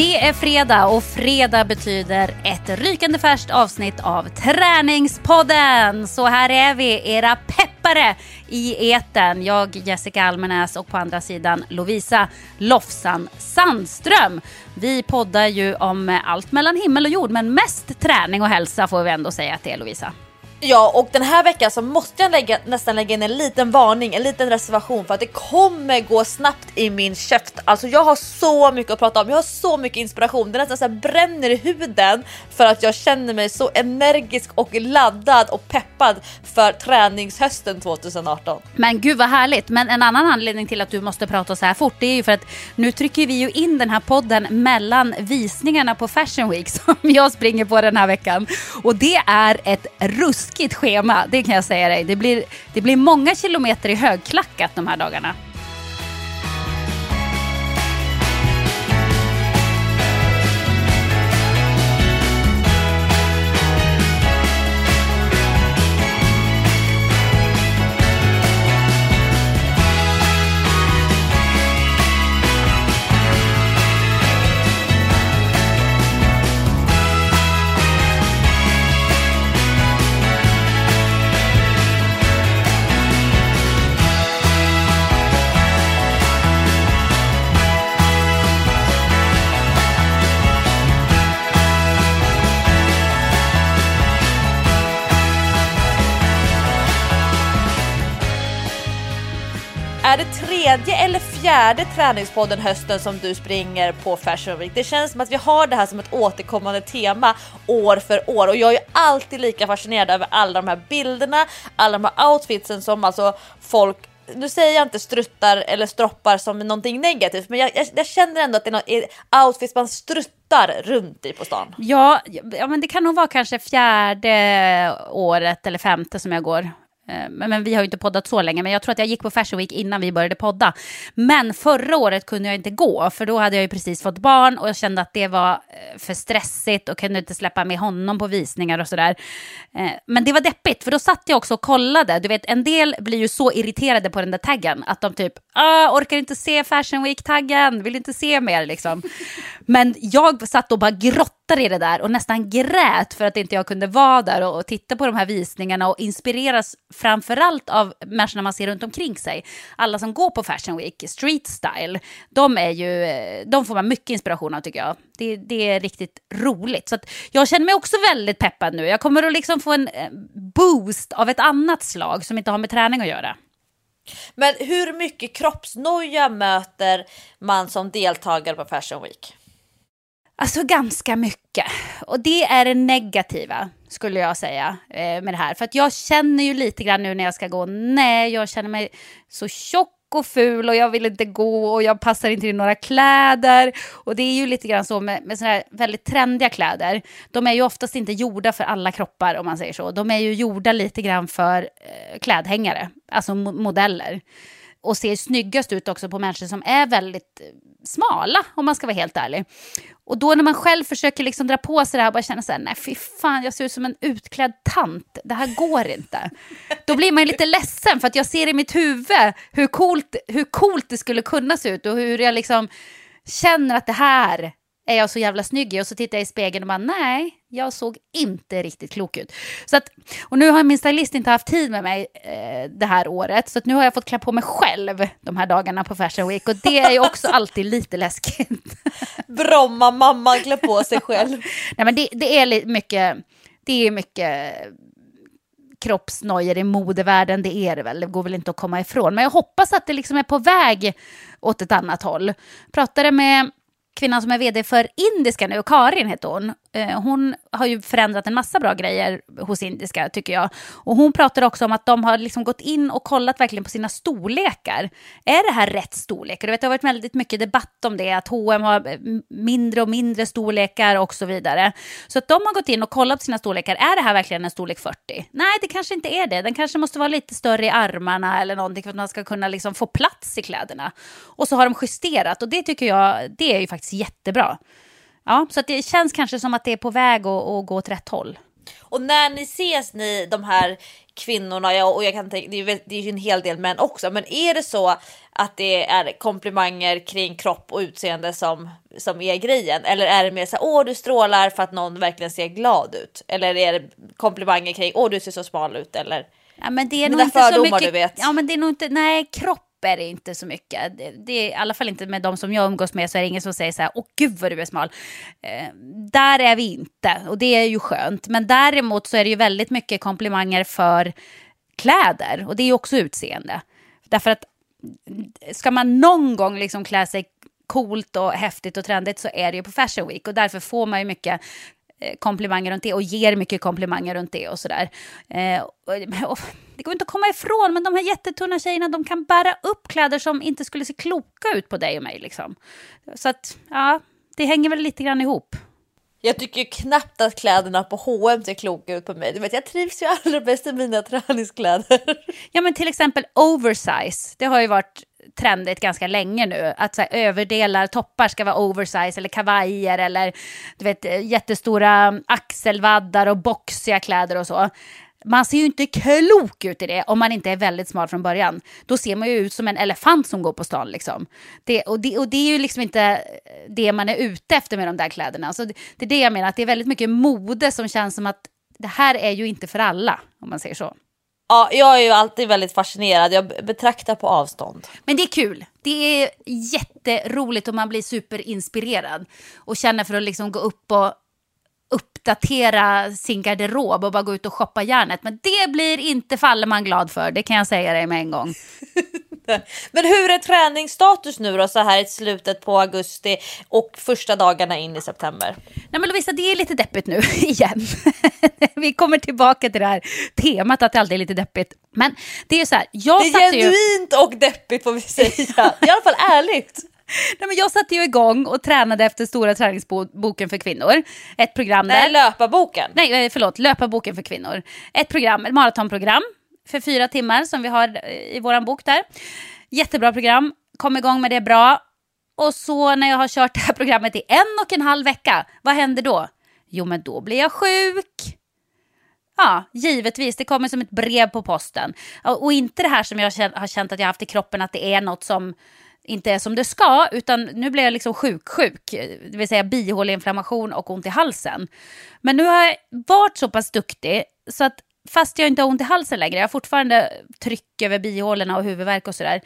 Det är fredag och fredag betyder ett rykande färskt avsnitt av Träningspodden. Så här är vi, era peppare i eten. Jag, Jessica Almenäs och på andra sidan Lovisa Lofsan Sandström. Vi poddar ju om allt mellan himmel och jord, men mest träning och hälsa får vi ändå säga att det är Lovisa. Ja och den här veckan så måste jag lägga, nästan lägga in en liten varning, en liten reservation för att det kommer gå snabbt i min käft. Alltså jag har så mycket att prata om, jag har så mycket inspiration. Det nästan så bränner i huden för att jag känner mig så energisk och laddad och peppad för träningshösten 2018. Men gud vad härligt. Men en annan anledning till att du måste prata så här fort det är ju för att nu trycker vi ju in den här podden mellan visningarna på Fashion Week som jag springer på den här veckan. Och det är ett ruskigt schema, det kan jag säga dig. Det blir, det blir många kilometer i högklackat de här dagarna. Tredje eller fjärde träningspodden hösten som du springer på Fashion Week? Det känns som att vi har det här som ett återkommande tema år för år och jag är alltid lika fascinerad över alla de här bilderna, alla de här outfitsen som alltså folk nu säger jag inte struttar eller stroppar som någonting negativt, men jag, jag, jag känner ändå att det är något outfits man struttar runt i på stan. Ja, ja, men det kan nog vara kanske fjärde året eller femte som jag går. Eh, men, men vi har ju inte poddat så länge, men jag tror att jag gick på Fashion Week innan vi började podda. Men förra året kunde jag inte gå, för då hade jag ju precis fått barn och jag kände att det var eh, för stressigt och kunde inte släppa med honom på visningar och sådär. Eh, men det var deppigt, för då satt jag också och kollade. Du vet, en del blir ju så irriterade på den där taggen att de typ, ah, orkar inte se Fashion Week-taggen, vill inte se mer liksom. Men jag satt och bara grottade i det där och nästan grät för att inte jag kunde vara där och, och titta på de här visningarna och inspireras framförallt av människorna man ser runt omkring sig. Alla som går på Fashion Week, street style, de, är ju, de får man mycket inspiration av tycker jag. Det, det är riktigt roligt. Så att jag känner mig också väldigt peppad nu. Jag kommer att liksom få en eh, boost av ett annat slag som inte har med träning att göra. Men hur mycket kroppsnoja möter man som deltagare på Fashion Week? Alltså ganska mycket. Och det är det negativa, skulle jag säga, eh, med det här. För att jag känner ju lite grann nu när jag ska gå, nej, jag känner mig så tjock och ful och jag vill inte gå och jag passar inte i några kläder. Och det är ju lite grann så med, med sådana här väldigt trendiga kläder. De är ju oftast inte gjorda för alla kroppar om man säger så. De är ju gjorda lite grann för eh, klädhängare, alltså mo modeller och ser snyggast ut också på människor som är väldigt eh, smala, om man ska vara helt ärlig. Och då när man själv försöker liksom dra på sig det här och bara känner så här, nej fy fan, jag ser ut som en utklädd tant, det här går inte. Då blir man lite ledsen för att jag ser i mitt huvud hur coolt, hur coolt det skulle kunna se ut och hur jag liksom känner att det här är jag så jävla snygg i? Och så tittar jag i spegeln och bara nej, jag såg inte riktigt klok ut. Så att, och nu har min stylist inte haft tid med mig eh, det här året, så nu har jag fått klä på mig själv de här dagarna på Fashion Week och det är ju också alltid lite läskigt. Bromma mamman klär på sig själv. nej men det, det är mycket, det är mycket kroppsnojor i modevärlden, det är det väl, det går väl inte att komma ifrån. Men jag hoppas att det liksom är på väg åt ett annat håll. Jag pratade med kvinnan som är vd för Indiska nu, Karin heter hon. Eh, hon har ju förändrat en massa bra grejer hos Indiska tycker jag. Och hon pratar också om att de har liksom gått in och kollat verkligen på sina storlekar. Är det här rätt storlek? Du vet, det har varit väldigt mycket debatt om det, att H&M har eh, mindre och mindre storlekar och så vidare. Så att de har gått in och kollat på sina storlekar. Är det här verkligen en storlek 40? Nej, det kanske inte är det. Den kanske måste vara lite större i armarna eller någonting för att man ska kunna liksom få plats i kläderna. Och så har de justerat och det tycker jag, det är ju faktiskt jättebra. Ja, så det känns kanske som att det är på väg att, att gå åt rätt håll. Och när ni ses, ni de här kvinnorna, ja, och jag kan tänka, det är, ju en hel del män också, men är det så att det är komplimanger kring kropp och utseende som, som är grejen? Eller är det mer så här, åh du strålar för att någon verkligen ser glad ut? Eller är det komplimanger kring, åh du ser så smal ut? Eller? Ja, men det är nog inte så mycket. Ja, men det är nog inte, nej, kropp är det inte så mycket. Det, det, är i alla fall inte med de som jag umgås med så är det ingen som säger så här, åh gud vad du är smal. Eh, där är vi inte och det är ju skönt. Men däremot så är det ju väldigt mycket komplimanger för kläder och det är ju också utseende. Därför att ska man någon gång liksom klä sig coolt och häftigt och trendigt så är det ju på Fashion Week och därför får man ju mycket komplimanger runt det och ger mycket komplimanger runt det och sådär. Eh, det går inte att komma ifrån, men de här jättetunna tjejerna de kan bära upp kläder som inte skulle se kloka ut på dig och mig. Liksom. Så att, ja, det hänger väl lite grann ihop. Jag tycker knappt att kläderna på H&M ser kloka ut på mig. Du vet, jag trivs ju allra bäst i mina träningskläder. Ja, men till exempel oversize. Det har ju varit trendigt ganska länge nu. Att så här, överdelar, toppar ska vara oversize eller kavajer eller du vet, eh, jättestora axelvaddar och boxiga kläder och så. Man ser ju inte klok ut i det om man inte är väldigt smal från början. Då ser man ju ut som en elefant som går på stan. Liksom. Det, och, det, och det är ju liksom inte det man är ute efter med de där kläderna. Så det, det är det jag menar, att det är väldigt mycket mode som känns som att det här är ju inte för alla, om man säger så. Ja, jag är ju alltid väldigt fascinerad. Jag betraktar på avstånd. Men det är kul. Det är jätteroligt och man blir superinspirerad. Och känner för att liksom gå upp och uppdatera sin garderob och bara gå ut och shoppa järnet. Men det blir inte Falleman glad för, det kan jag säga dig med en gång. Men hur är träningsstatus nu då så här i slutet på augusti och första dagarna in i september? Nej men Lovisa, det är lite deppigt nu igen. Vi kommer tillbaka till det här temat att det alltid är lite deppigt. Men det är ju så här, jag Det är genuint ju... och deppigt får vi säga. I alla fall ärligt. Nej, men jag satte ju igång och tränade efter Stora träningsboken för kvinnor. Ett program där. Nej, löparboken. Nej, eh, förlåt, löparboken för kvinnor. Ett program, ett maratonprogram för fyra timmar som vi har eh, i vår bok där. Jättebra program, kom igång med det bra. Och så när jag har kört det här programmet i en och en halv vecka, vad händer då? Jo, men då blir jag sjuk. Ja, givetvis. Det kommer som ett brev på posten. Och inte det här som jag har känt att jag haft i kroppen, att det är något som inte är som det ska, utan nu blir jag liksom sjuk-sjuk, det vill säga bihåleinflammation och ont i halsen. Men nu har jag varit så pass duktig så att fast jag inte har ont i halsen längre, jag har fortfarande tryck över bihålorna och huvudvärk och sådär.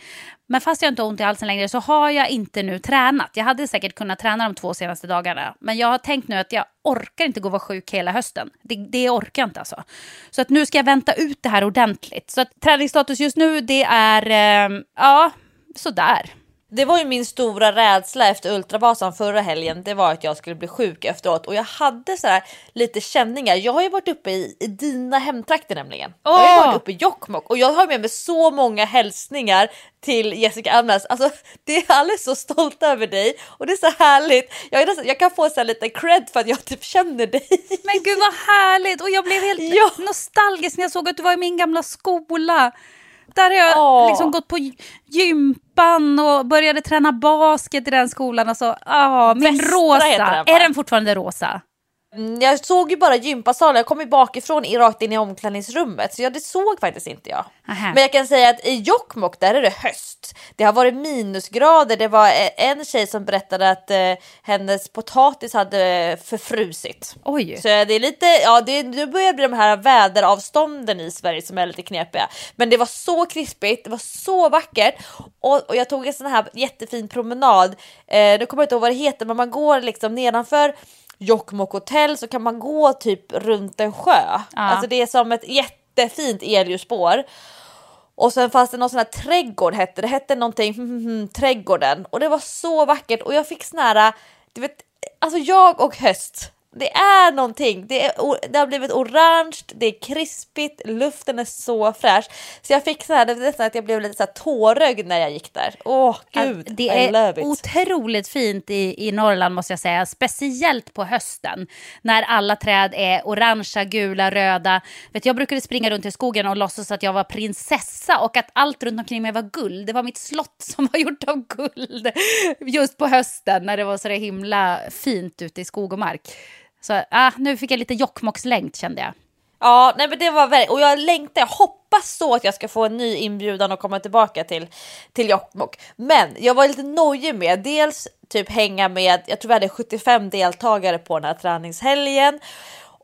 Men fast jag inte har ont i halsen längre så har jag inte nu tränat. Jag hade säkert kunnat träna de två senaste dagarna. Men jag har tänkt nu att jag orkar inte gå och vara sjuk hela hösten. Det, det orkar jag inte alltså. Så att nu ska jag vänta ut det här ordentligt. Så att träningsstatus just nu det är, eh, ja, sådär. Det var ju min stora rädsla efter Ultravasan förra helgen. Det var att jag skulle bli sjuk efteråt och jag hade så här lite känningar. Jag har ju varit uppe i, i dina hemtrakter nämligen. Oh! Jag har varit uppe i Jokkmokk och jag har med mig så många hälsningar till Jessica Almenäs. Alltså, det är alla så stolta över dig och det är så härligt. Jag, nästan, jag kan få så här lite cred för att jag typ känner dig. Men gud vad härligt och jag blev helt ja. nostalgisk när jag såg att du var i min gamla skola. Där har jag Åh. liksom gått på gympan och började träna basket i den skolan. Alltså, ah, min Västra rosa. är den fortfarande rosa? Mm, Jag såg ju bara gympasalen, jag kom ju bakifrån rakt in i omklädningsrummet så jag, det såg faktiskt inte jag. Nähä. Men jag kan säga att i Jokkmokk där är det höst. Det har varit minusgrader, det var eh, en tjej som berättade att eh, hennes potatis hade förfrusit. Oj. Så det är lite, ja det, nu börjar det bli de här väderavstånden i Sverige som är lite knepiga. Men det var så krispigt, det var så vackert och, och jag tog en sån här jättefin promenad. Eh, nu kommer jag inte ihåg vad det heter men man går liksom nedanför Jokkmokk hotell så kan man gå typ runt en sjö. Alltså det är som ett jättefint elljusspår. Och sen fanns det någon sån här trädgård hette det, hette någonting hmm, trädgården och det var så vackert och jag fick sån här, du vet, alltså jag och höst. Det är någonting, det, är, det har blivit orange, det är krispigt, luften är så fräsch. Så jag fick så här, det nästan att jag blev lite så här tårögd när jag gick där. Åh gud, det är otroligt fint i, i Norrland måste jag säga. Speciellt på hösten. När alla träd är orangea, gula, röda. Vet, jag brukade springa runt i skogen och låtsas att jag var prinsessa och att allt runt omkring mig var guld. Det var mitt slott som var gjort av guld. Just på hösten när det var så himla fint ute i skog och mark. Så ah, nu fick jag lite Jokkmokks-längt kände jag. Ja, nej men det var väldigt, och jag längtar, jag hoppas så att jag ska få en ny inbjudan och komma tillbaka till, till Jokkmokk. Men jag var lite nojig med, dels typ hänga med, jag tror vi hade 75 deltagare på den här träningshelgen.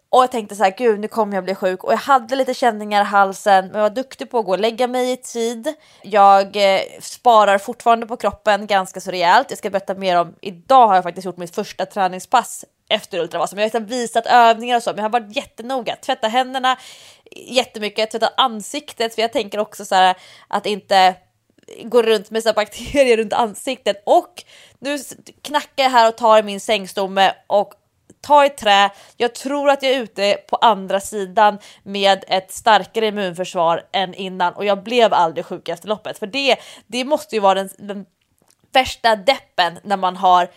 Och jag tänkte så här, gud nu kommer jag bli sjuk och jag hade lite känningar i halsen men jag var duktig på att gå och lägga mig i tid. Jag eh, sparar fortfarande på kroppen ganska så rejält. Jag ska berätta mer om, idag har jag faktiskt gjort mitt första träningspass efter ultravasen. Jag har visat övningar och så men jag har varit jättenoga. Tvätta händerna jättemycket, tvätta ansiktet för jag tänker också så här att inte gå runt med så bakterier runt ansiktet och nu knackar jag här och tar i min sängstomme och ta i trä. Jag tror att jag är ute på andra sidan med ett starkare immunförsvar än innan och jag blev aldrig sjuk efter loppet för det, det måste ju vara den, den värsta deppen när man har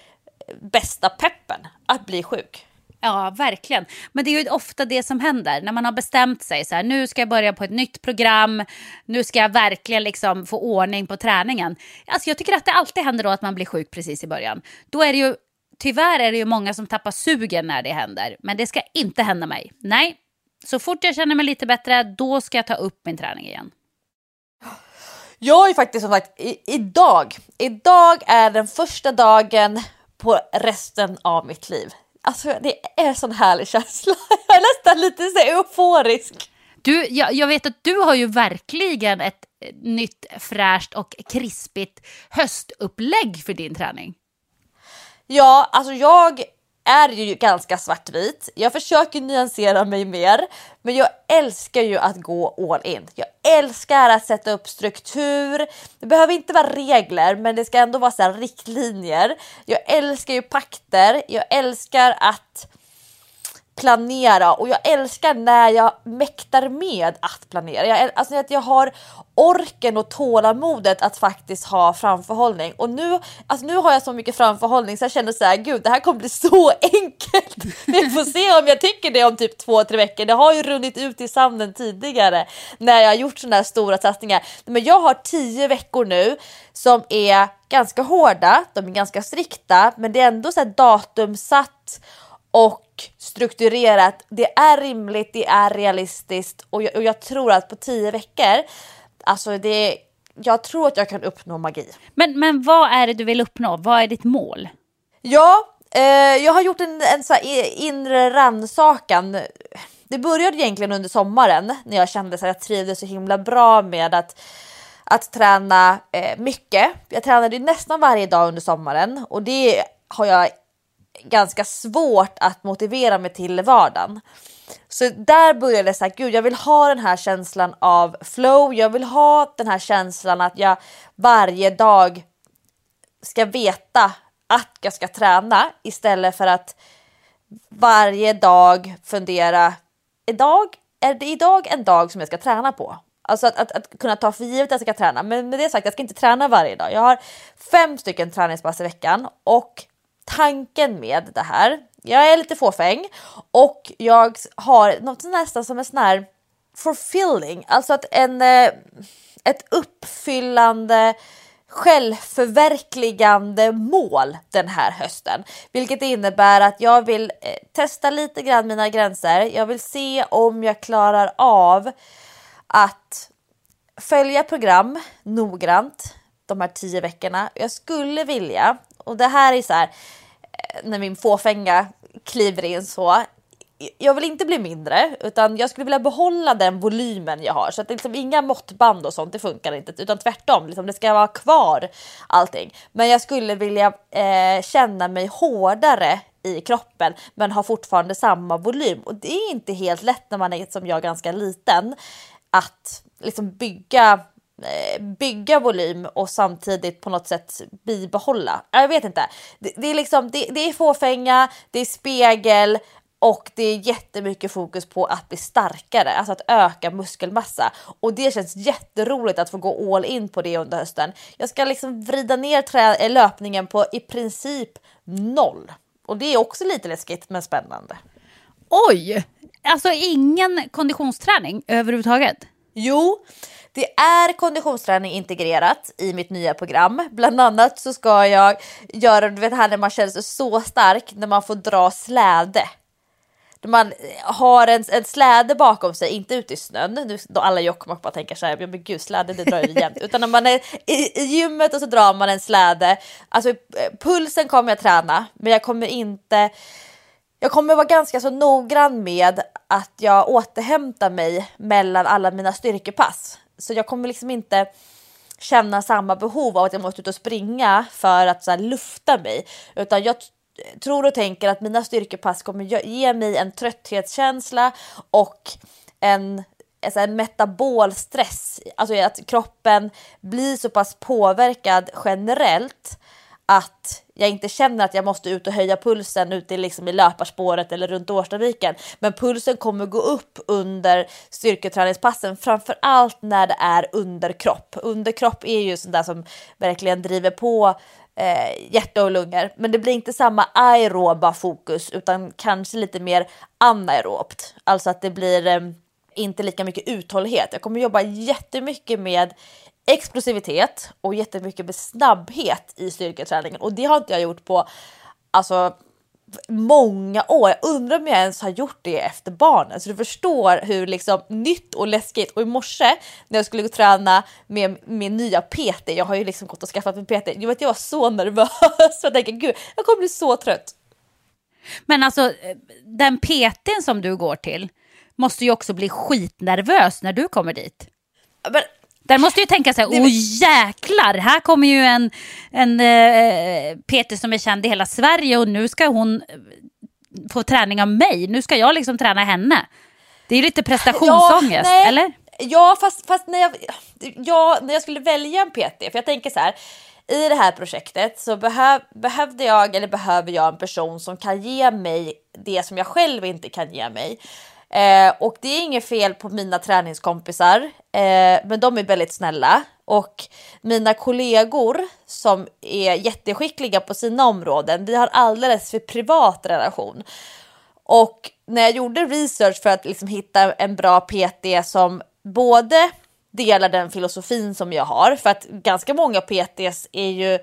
bästa peppen att bli sjuk. Ja, verkligen. Men det är ju ofta det som händer när man har bestämt sig så här, nu ska jag börja på ett nytt program, nu ska jag verkligen liksom få ordning på träningen. Alltså jag tycker att det alltid händer då att man blir sjuk precis i början. Då är det ju, tyvärr är det ju många som tappar sugen när det händer, men det ska inte hända mig. Nej, så fort jag känner mig lite bättre, då ska jag ta upp min träning igen. Jag är faktiskt som sagt i, idag. Idag är den första dagen på resten av mitt liv. Alltså det är en sån härlig känsla. Jag är nästan lite så euforisk. Du, jag, jag vet att du har ju verkligen ett nytt fräscht och krispigt höstupplägg för din träning. Ja, alltså jag är ju ganska svartvit. Jag försöker nyansera mig mer, men jag älskar ju att gå all in. Jag älskar att sätta upp struktur. Det behöver inte vara regler, men det ska ändå vara så här riktlinjer. Jag älskar ju pakter. Jag älskar att planera och jag älskar när jag mäktar med att planera. Jag, alltså att jag har orken och tålamodet att faktiskt ha framförhållning och nu, alltså nu har jag så mycket framförhållning så jag känner så här, gud det här kommer bli så enkelt. Vi får se om jag tycker det om typ två, tre veckor. Det har ju runnit ut i sanden tidigare när jag har gjort sådana här stora satsningar. Men jag har tio veckor nu som är ganska hårda, de är ganska strikta, men det är ändå så här datumsatt och strukturerat. Det är rimligt, det är realistiskt och jag, och jag tror att på tio veckor, alltså det, jag tror att jag kan uppnå magi. Men, men vad är det du vill uppnå? Vad är ditt mål? Ja, eh, jag har gjort en, en så inre rannsakan. Det började egentligen under sommaren när jag kände att jag trivdes så himla bra med att att träna eh, mycket. Jag tränade nästan varje dag under sommaren och det har jag ganska svårt att motivera mig till vardagen. Så där började det så här, gud jag vill ha den här känslan av flow, jag vill ha den här känslan att jag varje dag ska veta att jag ska träna istället för att varje dag fundera, idag, är det idag en dag som jag ska träna på? Alltså att, att, att kunna ta för givet att jag ska träna. Men med det sagt, jag ska inte träna varje dag. Jag har fem stycken träningspass i veckan och tanken med det här, jag är lite fåfäng och jag har något nästan som en sån här fulfilling, alltså att en, eh, ett uppfyllande självförverkligande mål den här hösten, vilket innebär att jag vill eh, testa lite grann mina gränser. Jag vill se om jag klarar av att följa program noggrant de här tio veckorna. Jag skulle vilja, och det här är så här eh, när min fåfänga kliver in så. Jag vill inte bli mindre utan jag skulle vilja behålla den volymen jag har så att det liksom inga måttband och sånt. Det funkar inte utan tvärtom. Liksom det ska vara kvar allting. Men jag skulle vilja eh, känna mig hårdare i kroppen men har fortfarande samma volym och det är inte helt lätt när man är som jag ganska liten att liksom bygga bygga volym och samtidigt på något sätt bibehålla. Jag vet inte. Det, det är liksom, det, det, är fåfänga, det är spegel och det är jättemycket fokus på att bli starkare, alltså att öka muskelmassa. Och det känns jätteroligt att få gå all in på det under hösten. Jag ska liksom vrida ner trä- eh, löpningen på i princip noll. Och det är också lite läskigt men spännande. Oj! Alltså ingen konditionsträning överhuvudtaget? Jo, det är konditionsträning integrerat i mitt nya program. Bland annat så ska jag göra, du vet här när man känner sig så stark när man får dra släde. När man har en, en släde bakom sig, inte ute i snön, nu, då alla Jokkmokk bara tänker så här, men gud släde det drar ju jämt. Utan när man är i, i gymmet och så drar man en släde. Alltså eh, pulsen kommer jag träna, men jag kommer inte jag kommer vara ganska så noggrann med att jag återhämtar mig mellan alla mina styrkepass. Så jag kommer liksom inte känna samma behov av att jag måste ut och springa för att så här, lufta mig. Utan jag tror och tänker att mina styrkepass kommer ge mig en trötthetskänsla och en, alltså en metabolstress. Alltså att kroppen blir så pass påverkad generellt att jag inte känner att jag måste ut och höja pulsen ute liksom i löparspåret eller runt Årstaviken. Men pulsen kommer gå upp under styrketräningspassen, framför allt när det är underkropp. Underkropp är ju sånt där som verkligen driver på eh, hjärta och lungor. Men det blir inte samma aeroba fokus utan kanske lite mer anaerobt. Alltså att det blir eh, inte lika mycket uthållighet. Jag kommer jobba jättemycket med explosivitet och jättemycket med snabbhet i styrketräningen och det har inte jag gjort på alltså många år. Jag undrar om jag ens har gjort det efter barnen. Så du förstår hur liksom nytt och läskigt. Och i morse när jag skulle gå och träna med min nya PT, jag har ju liksom gått och skaffat en PT, jag, vet, jag var så nervös. jag tänker gud, jag kommer bli så trött. Men alltså den PTn som du går till måste ju också bli skitnervös när du kommer dit. Men där måste ju tänka så här, åh jäklar, här kommer ju en, en eh, Peter som är känd i hela Sverige och nu ska hon eh, få träning av mig. Nu ska jag liksom träna henne. Det är ju lite prestationsångest, ja, eller? Ja, fast, fast när, jag, ja, när jag skulle välja en PT, för jag tänker så här, i det här projektet så behöv, behövde jag, eller behöver jag en person som kan ge mig det som jag själv inte kan ge mig. Eh, och det är inget fel på mina träningskompisar, eh, men de är väldigt snälla. Och mina kollegor som är jätteskickliga på sina områden, vi har alldeles för privat relation. Och när jag gjorde research för att liksom hitta en bra PT som både delar den filosofin som jag har, för att ganska många PTs är ju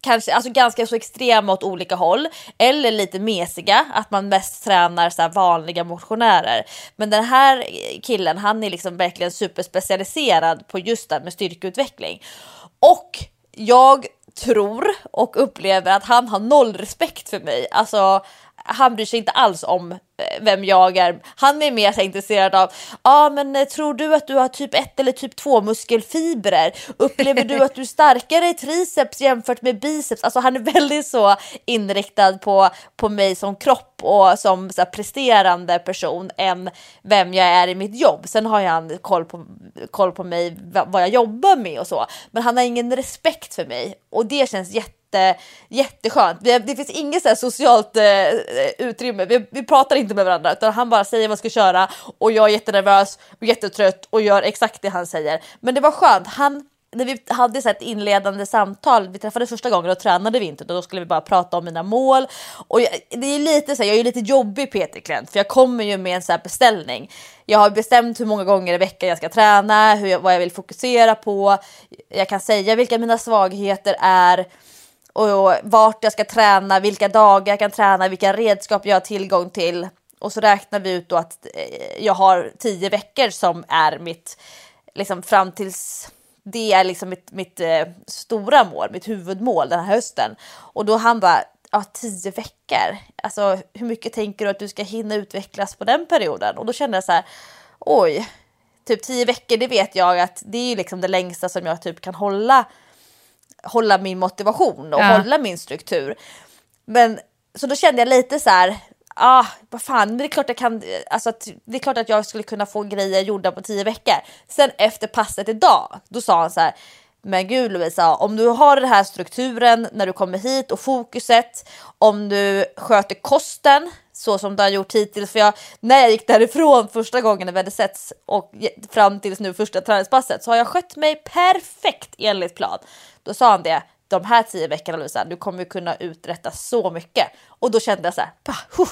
kanske alltså ganska så extrema åt olika håll eller lite mesiga att man mest tränar så vanliga motionärer. Men den här killen, han är liksom verkligen superspecialiserad på just det med styrkeutveckling och jag tror och upplever att han har noll respekt för mig. Alltså, han bryr sig inte alls om eh, vem jag är. Han är mer så intresserad av, ja ah, men eh, tror du att du har typ 1 eller typ 2 muskelfibrer? Upplever du att du är starkare i triceps jämfört med biceps? Alltså han är väldigt så inriktad på, på mig som kropp och som så här, presterande person än vem jag är i mitt jobb. Sen har han koll på, koll på mig, vad jag jobbar med och så. Men han har ingen respekt för mig och det känns jätte jätte, jätteskönt. Det, det finns inget så socialt eh, eh, utrymme. Vi, vi pratar inte med varandra utan han bara säger vad jag ska köra och jag är jättenervös och jättetrött och gör exakt det han säger. Men det var skönt. Han när vi hade så ett inledande samtal, vi träffades första gången och tränade vi inte, då skulle vi bara prata om mina mål. Och jag, det är lite så här, jag är lite jobbig PT-klient för jag kommer ju med en så här beställning. Jag har bestämt hur många gånger i veckan jag ska träna, hur jag, vad jag vill fokusera på. Jag kan säga vilka mina svagheter är och vart jag ska träna, vilka dagar jag kan träna, vilka redskap jag har tillgång till. Och så räknar vi ut då att eh, jag har tio veckor som är mitt, liksom fram tills det är liksom mitt, mitt eh, stora mål, mitt huvudmål den här hösten. Och då han bara, ja tio veckor, alltså hur mycket tänker du att du ska hinna utvecklas på den perioden? Och då kände jag så här, oj, typ tio veckor, det vet jag att det är liksom det längsta som jag typ kan hålla, hålla min motivation och ja. hålla min struktur. Men så då kände jag lite så här, ah, vad fan, men det är klart jag kan, alltså det är klart att jag skulle kunna få grejer gjorda på tio veckor. Sen efter passet idag, då sa han så här, men gud Lovisa, om du har den här strukturen när du kommer hit och fokuset, om du sköter kosten så som du har gjort hittills. För jag, när jag gick därifrån första gången när vi hade setts och fram tills nu första träningspasset så har jag skött mig perfekt enligt plan. Då sa han det, de här tio veckorna Lovisa, du kommer kunna uträtta så mycket. Och då kände jag så här, bah,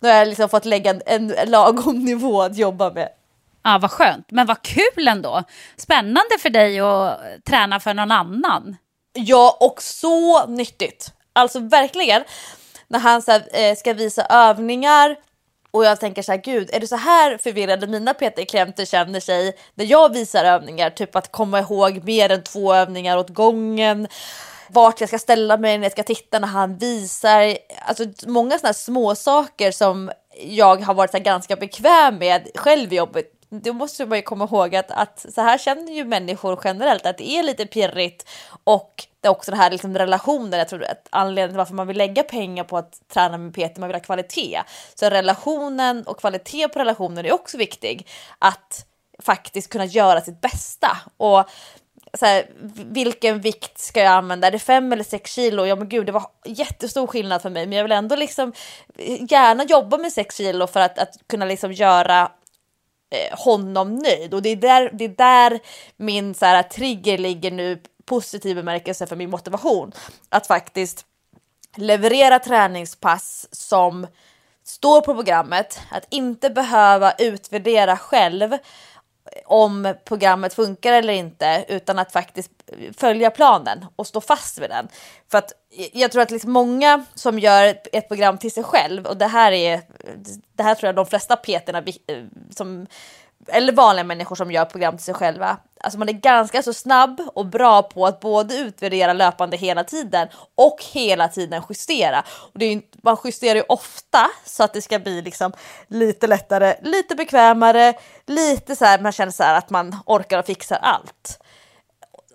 nu har jag liksom fått lägga en, en lagom nivå att jobba med. Ja, vad skönt. Men vad kul ändå. Spännande för dig att träna för någon annan. Ja, och så nyttigt. Alltså verkligen. När han så här, eh, ska visa övningar och jag tänker så här, gud, är det så här förvirrade mina PT-klienter känner sig när jag visar övningar? Typ att komma ihåg mer än två övningar åt gången vart jag ska ställa mig när jag ska titta när han visar. Alltså många sådana små saker som jag har varit så ganska bekväm med själv i jobbet. Då måste man ju komma ihåg att, att så här känner ju människor generellt att det är lite pirrigt och det är också den här liksom relationen. Jag tror att anledningen till varför man vill lägga pengar på att träna med PT, man vill ha kvalitet. Så relationen och kvalitet på relationen är också viktig. Att faktiskt kunna göra sitt bästa och så här, vilken vikt ska jag använda? Är det fem eller sex kilo? Ja men gud det var jättestor skillnad för mig men jag vill ändå liksom eh, gärna jobba med sex kilo för att, att kunna liksom göra eh, honom nöjd och det är där, det är där min så här, trigger ligger nu positiv bemärkelse för min motivation att faktiskt leverera träningspass som står på programmet, att inte behöva utvärdera själv om programmet funkar eller inte utan att faktiskt följa planen och stå fast vid den. För att jag tror att liksom många som gör ett program till sig själv och det här är det här tror jag de flesta peterna eh, som eller vanliga människor som gör program till sig själva. Alltså man är ganska så snabb och bra på att både utvärdera löpande hela tiden och hela tiden justera. Och det är, man justerar ju ofta så att det ska bli liksom lite lättare, lite bekvämare, lite så här man känner så här att man orkar och fixar allt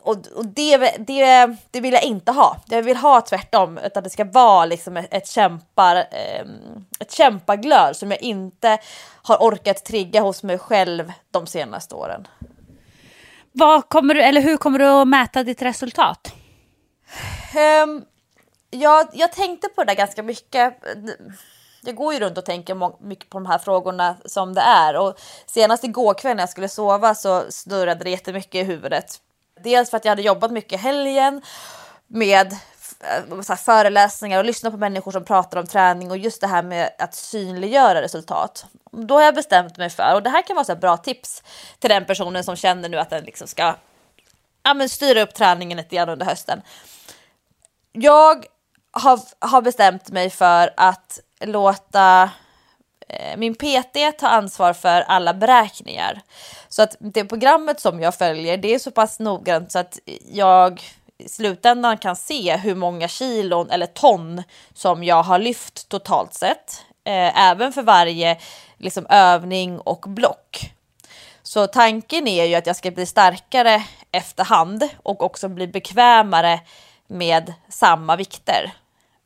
och, och det, det, det vill jag inte ha. Jag vill ha tvärtom, utan det ska vara liksom ett, ett, kämpar, ehm, ett kämpaglöd som jag inte har orkat trigga hos mig själv de senaste åren. Vad kommer du, eller hur kommer du att mäta ditt resultat? Um, jag, jag tänkte på det där ganska mycket. Jag går ju runt och tänker mycket på de här frågorna som det är och senast igår kväll när jag skulle sova så snurrade det jättemycket i huvudet. Dels för att jag hade jobbat mycket helgen med Eh, så föreläsningar och lyssna på människor som pratar om träning och just det här med att synliggöra resultat. Då har jag bestämt mig för, och det här kan vara så bra tips till den personen som känner nu att den liksom ska ja, men styra upp träningen lite grann under hösten. Jag har, har bestämt mig för att låta eh, min PT tar ansvar för alla beräkningar. Så att det programmet som jag följer, det är så pass noggrant så att jag i slutändan kan se hur många kilon eller ton som jag har lyft totalt sett. Eh, även för varje liksom, övning och block. Så tanken är ju att jag ska bli starkare efterhand och också bli bekvämare med samma vikter.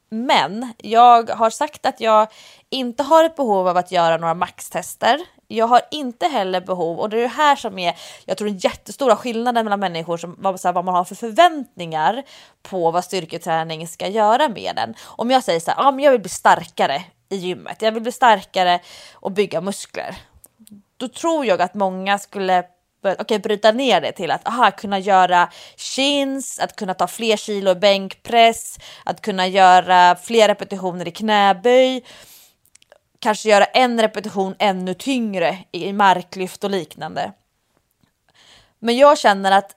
Men jag har sagt att jag inte har ett behov av att göra några maxtester. Jag har inte heller behov, och det är det här som är, jag tror den jättestora skillnaden mellan människor som vad, så här, vad man har för förväntningar på vad styrketräning ska göra med den. Om jag säger så här, ja, men jag vill bli starkare i gymmet, jag vill bli starkare och bygga muskler. Då tror jag att många skulle okay, bryta ner det till att aha, kunna göra chins, att kunna ta fler kilo i bänkpress, att kunna göra fler repetitioner i knäböj, kanske göra en repetition ännu tyngre i marklyft och liknande. Men jag känner att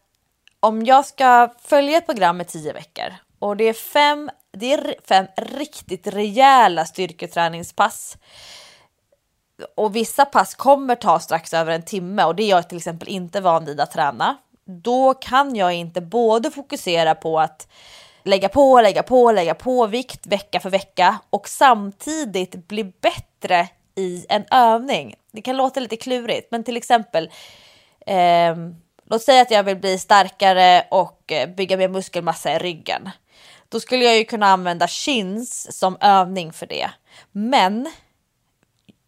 om jag ska följa ett program i tio veckor och det är fem, det är fem riktigt rejäla styrketräningspass och vissa pass kommer ta strax över en timme och det är jag till exempel inte van vid att träna. Då kan jag inte både fokusera på att lägga på, lägga på, lägga på vikt vecka för vecka och samtidigt bli bättre i en övning. Det kan låta lite klurigt, men till exempel eh, låt säga att jag vill bli starkare och eh, bygga mer muskelmassa i ryggen. Då skulle jag ju kunna använda chins som övning för det. Men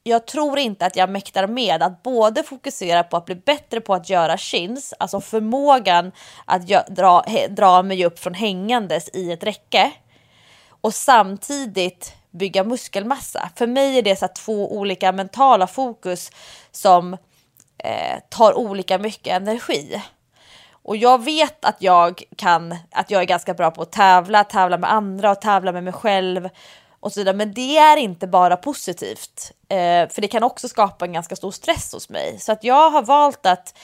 jag tror inte att jag mäktar med att både fokusera på att bli bättre på att göra chins, alltså förmågan att dra, dra mig upp från hängandes i ett räcke och samtidigt bygga muskelmassa. För mig är det så två olika mentala fokus som eh, tar olika mycket energi. Och jag vet att jag kan, att jag är ganska bra på att tävla, tävla med andra och tävla med mig själv och så vidare. Men det är inte bara positivt, eh, för det kan också skapa en ganska stor stress hos mig. Så att jag har valt att,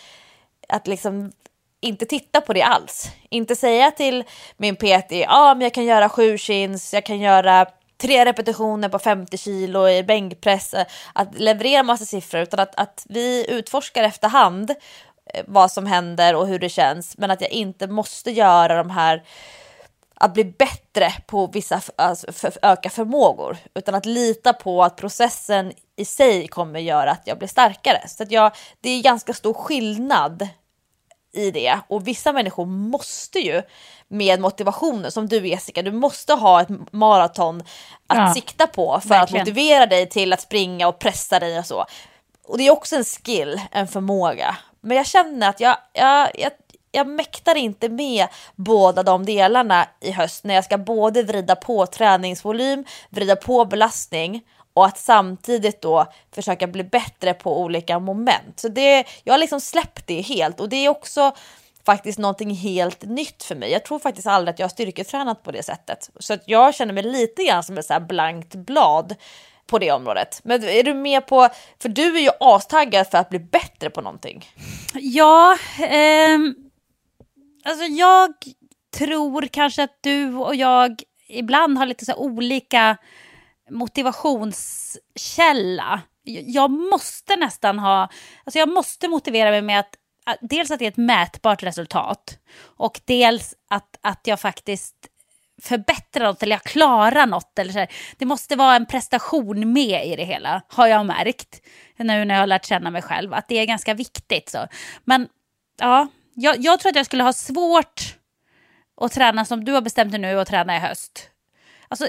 att liksom inte titta på det alls. Inte säga till min PT, ja ah, men jag kan göra sju chins, jag kan göra tre repetitioner på 50 kilo i bänkpress, eh, att leverera massa siffror utan att, att vi utforskar efterhand eh, vad som händer och hur det känns men att jag inte måste göra de här att bli bättre på vissa alltså för, öka förmågor utan att lita på att processen i sig kommer göra att jag blir starkare. Så att jag, det är ganska stor skillnad i det och vissa människor måste ju med motivationen som du Jessica, du måste ha ett maraton att ja, sikta på för verkligen. att motivera dig till att springa och pressa dig och så. Och det är också en skill, en förmåga. Men jag känner att jag, jag, jag jag mäktar inte med båda de delarna i höst när jag ska både vrida på träningsvolym, vrida på belastning och att samtidigt då försöka bli bättre på olika moment. Så det, jag har liksom släppt det helt och det är också faktiskt någonting helt nytt för mig. Jag tror faktiskt aldrig att jag har styrketränat på det sättet. Så att jag känner mig lite grann som ett så blankt blad på det området. Men är du med på, för du är ju astaggad för att bli bättre på någonting. Ja, eh, alltså jag tror kanske att du och jag ibland har lite så olika motivationskälla. Jag måste nästan ha, alltså jag måste motivera mig med att dels att det är ett mätbart resultat och dels att, att jag faktiskt förbättrar något eller jag klarar något. Eller så här. Det måste vara en prestation med i det hela, har jag märkt. Nu när jag har lärt känna mig själv, att det är ganska viktigt. Så. Men ja, jag, jag tror att jag skulle ha svårt att träna som du har bestämt dig nu att träna i höst. Alltså,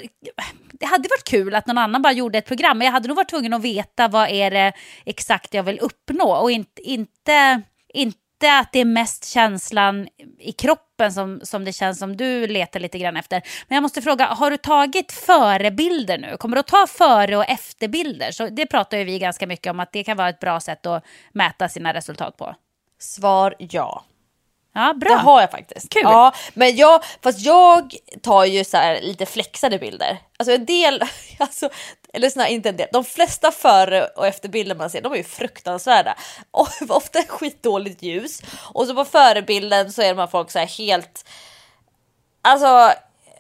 det hade varit kul att någon annan bara gjorde ett program, men jag hade nog varit tvungen att veta vad är det exakt jag vill uppnå och inte, inte, inte att det är mest känslan i kroppen som, som det känns som du letar lite grann efter. Men jag måste fråga, har du tagit förebilder nu? Kommer du att ta före och efterbilder? Så det pratar ju vi ganska mycket om att det kan vara ett bra sätt att mäta sina resultat på. Svar ja. Ja, bra. Det har jag faktiskt. Kul. Ja, men jag, fast jag tar ju så här lite flexade bilder. Alltså en del, alltså, eller såna, inte en del, de flesta före och efterbilder man ser, de är ju fruktansvärda. Och ofta skitdåligt ljus. Och så på förebilden så är de här folk så här helt, alltså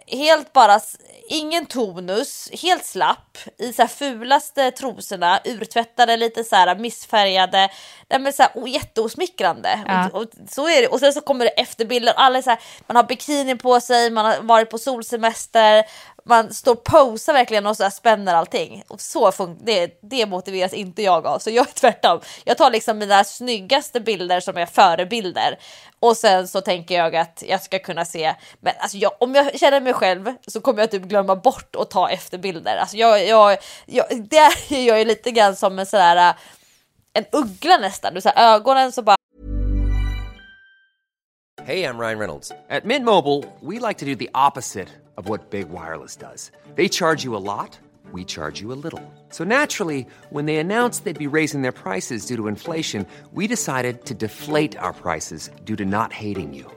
helt bara ingen tonus, helt slapp i så fulaste trosorna, urtvättade, lite så här missfärgade, nej men så här, oh, jätteosmickrande. Ja. Och, och, så är det. Och sen så kommer det efterbilder, alla så här, man har bikini på sig, man har varit på solsemester, man står och posar verkligen och så här spänner allting. Och så det, det motiveras inte jag av, så jag är tvärtom. Jag tar liksom mina snyggaste bilder som är förebilder och sen så tänker jag att jag ska kunna se, men alltså jag, om jag känner mig själv så kommer jag typ glömma glömma bort att ta efterbilder. Alltså jag, jag, jag, det är jag ju lite grann som en sådär en uggla nästan. Du så här, ögonen så bara Hej, jag Ryan Reynolds. At Mint Mobile, we like to do the opposite of what Big Wireless does. They charge you a lot we charge you a little. So naturally, when they announced they'd be raising their prices due to inflation, we decided to deflate our prices due to not hating you.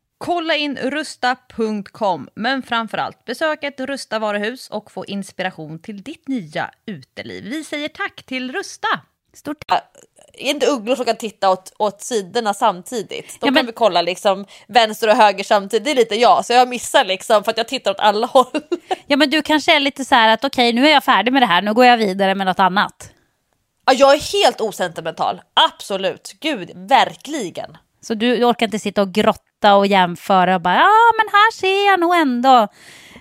Kolla in rusta.com, men framförallt besök ett Rusta varuhus och få inspiration till ditt nya uteliv. Vi säger tack till Rusta! Stort Är inte ugglor som kan titta åt, åt sidorna samtidigt? De Ja, kan men- vi kolla liksom vänster och höger samtidigt. Det är lite jag, så jag missar liksom för att jag tittar åt alla håll. Ja, men du kanske är lite så här att okej, nu är jag färdig med det här, nu går jag vidare med något annat. ja, jag är helt osentimental, absolut. Gud, verkligen. Så du orkar inte sitta och grotta och jämföra och bara, ja men här ser jag nog ändå.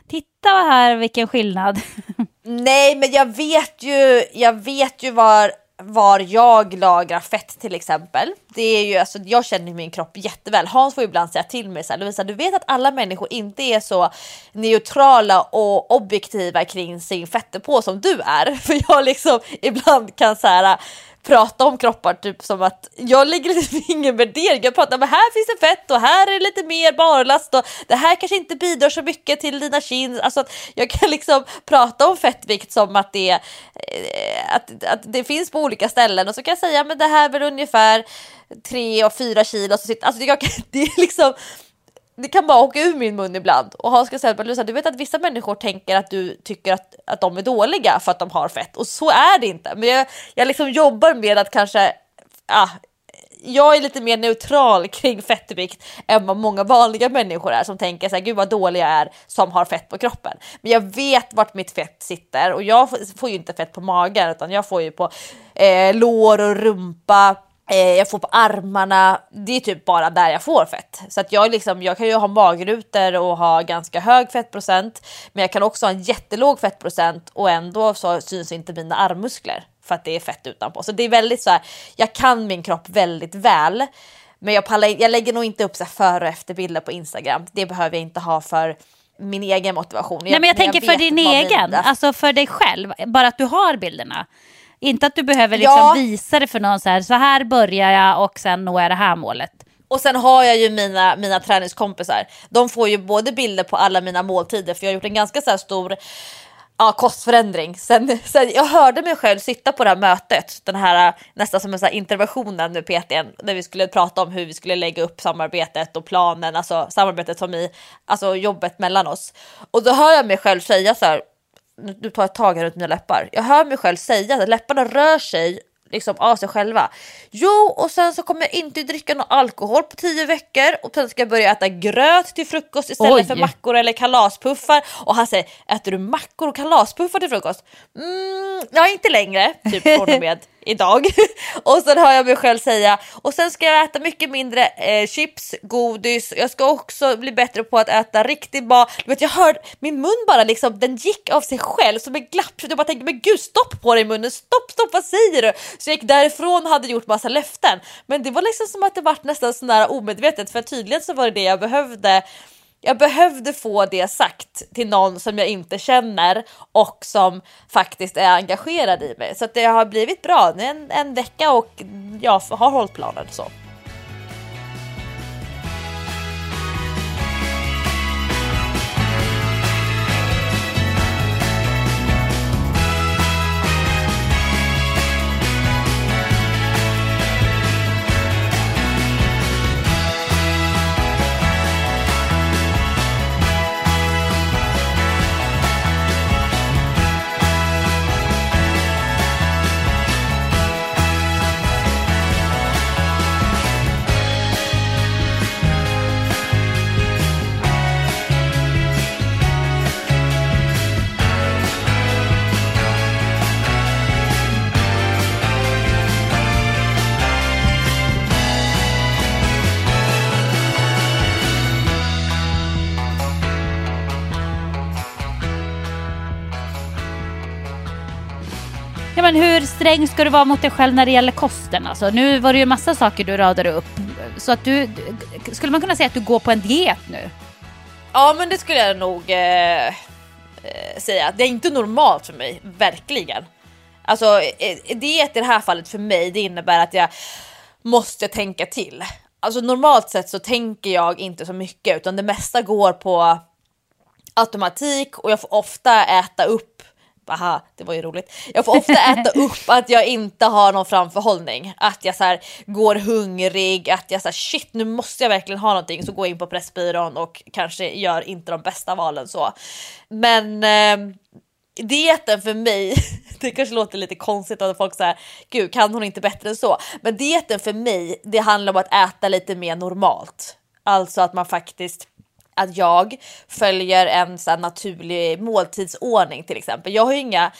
Titta här vilken skillnad. Nej, men jag vet ju, jag vet ju var, var jag lagrar fett till exempel. Det är ju, alltså, jag känner min kropp jätteväl. Hans får ju ibland säga till mig så här, Lovisa, du vet att alla människor inte är så neutrala och objektiva kring sin fettdepå som du är. För jag liksom ibland kan så här prata om kroppar typ som att jag lägger liksom ingen värdering. Jag pratar om här finns det fett och här är det lite mer barlast och det här kanske inte bidrar så mycket till dina kins. Alltså att jag kan liksom prata om fettvikt som att det, eh, att, att det finns på olika ställen och så kan jag säga men det här är väl ungefär 3 och 4 kilo. Så sitter, alltså jag, kan- det är liksom det kan bara åka ur min mun ibland. Och Hans ska säga att du vet att vissa människor tänker att du tycker att, att de är dåliga för att de har fett. Och så är det inte. Men jag, jag liksom jobbar med att kanske... Ah, jag är lite mer neutral kring fettvikt än vad många vanliga människor är som tänker så här, gud vad dålig jag är som har fett på kroppen. Men jag vet vart mitt fett sitter och jag får- ju inte fett på magen utan jag får ju på eh, lår och rumpa jag får på armarna, det är typ bara där jag får fett. Så att jag, liksom, jag kan ju ha magrutor och ha ganska hög fettprocent, men jag kan också ha en jättelåg fettprocent och ändå så syns inte mina armmuskler för att det är fett utanpå. Så det är väldigt så här, jag kan min kropp väldigt väl, men jag, pallar, jag lägger nog inte upp så före och efterbilder på Instagram. Det behöver jag inte ha för min egen motivation. Nej, men jag, jag tänker för din egen, alltså för dig själv, bara att du har bilderna. Inte att du behöver liksom ja. visa det för någon så här, så här börjar jag och sen når jag det här målet. Och sen har jag ju mina, mina träningskompisar. De får ju både bilder på alla mina måltider för jag har gjort en ganska så stor ja, kostförändring. Sen, sen jag hörde mig själv sitta på det här mötet, den här nästan som en så här interventionen med PTn, där vi skulle prata om hur vi skulle lägga upp samarbetet och planen, alltså samarbetet som i alltså jobbet mellan oss. Och då hör jag mig själv säga så här, nu tar jag tag runt mina läppar. Jag hör mig själv säga att läpparna rör sig liksom av sig själva. Jo, och sen så kommer jag inte dricka någon alkohol på tio veckor och sen ska jag börja äta gröt till frukost istället Oj. för mackor eller kalaspuffar. Och han säger, äter du mackor och kalaspuffar till frukost? Mm, ja, inte längre, typ från och med idag. och sen hör jag mig själv säga och sen ska jag äta mycket mindre eh, chips, godis. Jag ska också bli bättre på att äta riktigt bra. Du vet, jag hörde min mun bara liksom, den gick av sig själv som en glapp. Jag bara tänkte, men gud stopp på dig munnen, stopp, stopp, vad säger du? Så jag gick därifrån och hade gjort massa löften. Men det var liksom som att det var nästan sådär omedvetet för tydligen så var det det jag behövde jag behövde få det sagt till någon som jag inte känner och som faktiskt är engagerad i mig. Så att det har blivit bra. En, en vecka och jag har hållit planen så. Men hur sträng ska du vara mot dig själv när det gäller kosten? Alltså, nu var det ju en massa saker du radade upp. Så att du, skulle man kunna säga att du går på en diet nu? Ja men det skulle jag nog eh, eh säga. Det är inte normalt för mig, verkligen. Alltså eh, diet i det här fallet för mig, det innebär att jag måste tänka till. Alltså normalt sett så tänker jag inte så mycket utan det mesta går på automatik och jag får ofta äta upp aha, det var ju roligt. Jag får ofta äta upp att jag inte har någon framförhållning. Att jag så här, går hungrig, att jag så här, shit nu måste jag verkligen ha någonting. Så går jag in på Pressbyrån och kanske gör inte de bästa valen så. Men eh, dieten för mig, det kanske låter lite konstigt att folk säger gud kan hon inte bättre än så? Men dieten för mig, det handlar om att äta lite mer normalt. Alltså att man faktiskt att jag följer en så naturlig måltidsordning till exempel. Jag har ju inga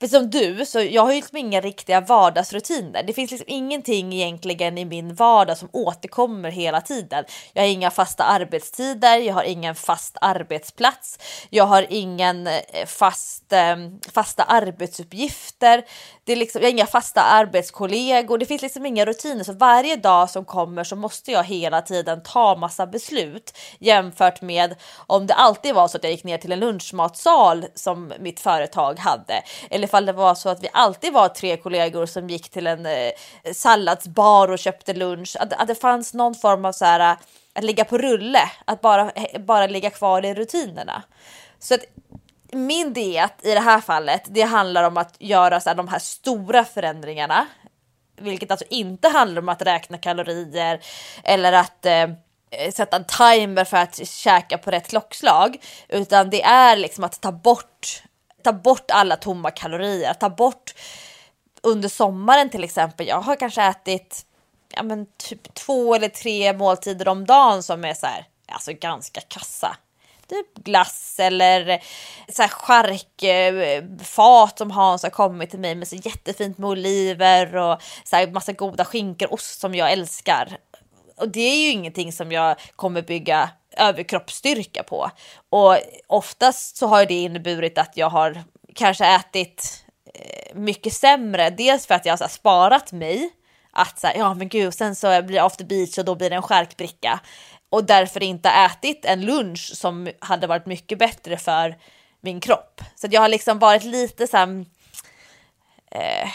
för som du, så jag har ju liksom inga riktiga vardagsrutiner. Det finns liksom ingenting egentligen i min vardag som återkommer hela tiden. Jag har inga fasta arbetstider, jag har ingen fast arbetsplats, jag har ingen eh, fast, eh, fasta arbetsuppgifter. Det är liksom, jag har inga fasta arbetskollegor, det finns liksom inga rutiner. Så varje dag som kommer så måste jag hela tiden ta massa beslut jämfört med om det alltid var så att jag gick ner till en lunchmatsal som mitt företag hade. Eller ifall det var så att vi alltid var tre kollegor som gick till en eh, salladsbar och köpte lunch. Att, att det fanns någon form av så här eh, att ligga på rulle, att bara, bara ligga kvar i rutinerna. Så att min diet i det här fallet, det handlar om att göra så här, de här stora förändringarna, vilket alltså inte handlar om att räkna kalorier eller att eh, sätta en timer för att käka på rätt klockslag, utan det är liksom att ta bort ta bort alla tomma kalorier, ta bort under sommaren till exempel. Jag har kanske ätit ja, men typ två eller tre måltider om dagen som är så här, alltså ganska kassa typ glass eller så här charkfat eh, som Hans har kommit till mig med så jättefint med oliver och så här massa goda skinkor, ost som jag älskar. Och det är ju ingenting som jag kommer bygga överkroppsstyrka på. Och oftast så har det inneburit att jag har kanske ätit eh, mycket sämre. Dels för att jag har sparat mig. Att så här, ja men gud, sen så blir det after beach och då blir det en skärkbricka. Och därför inte ätit en lunch som hade varit mycket bättre för min kropp. Så jag har liksom varit lite så här, eh,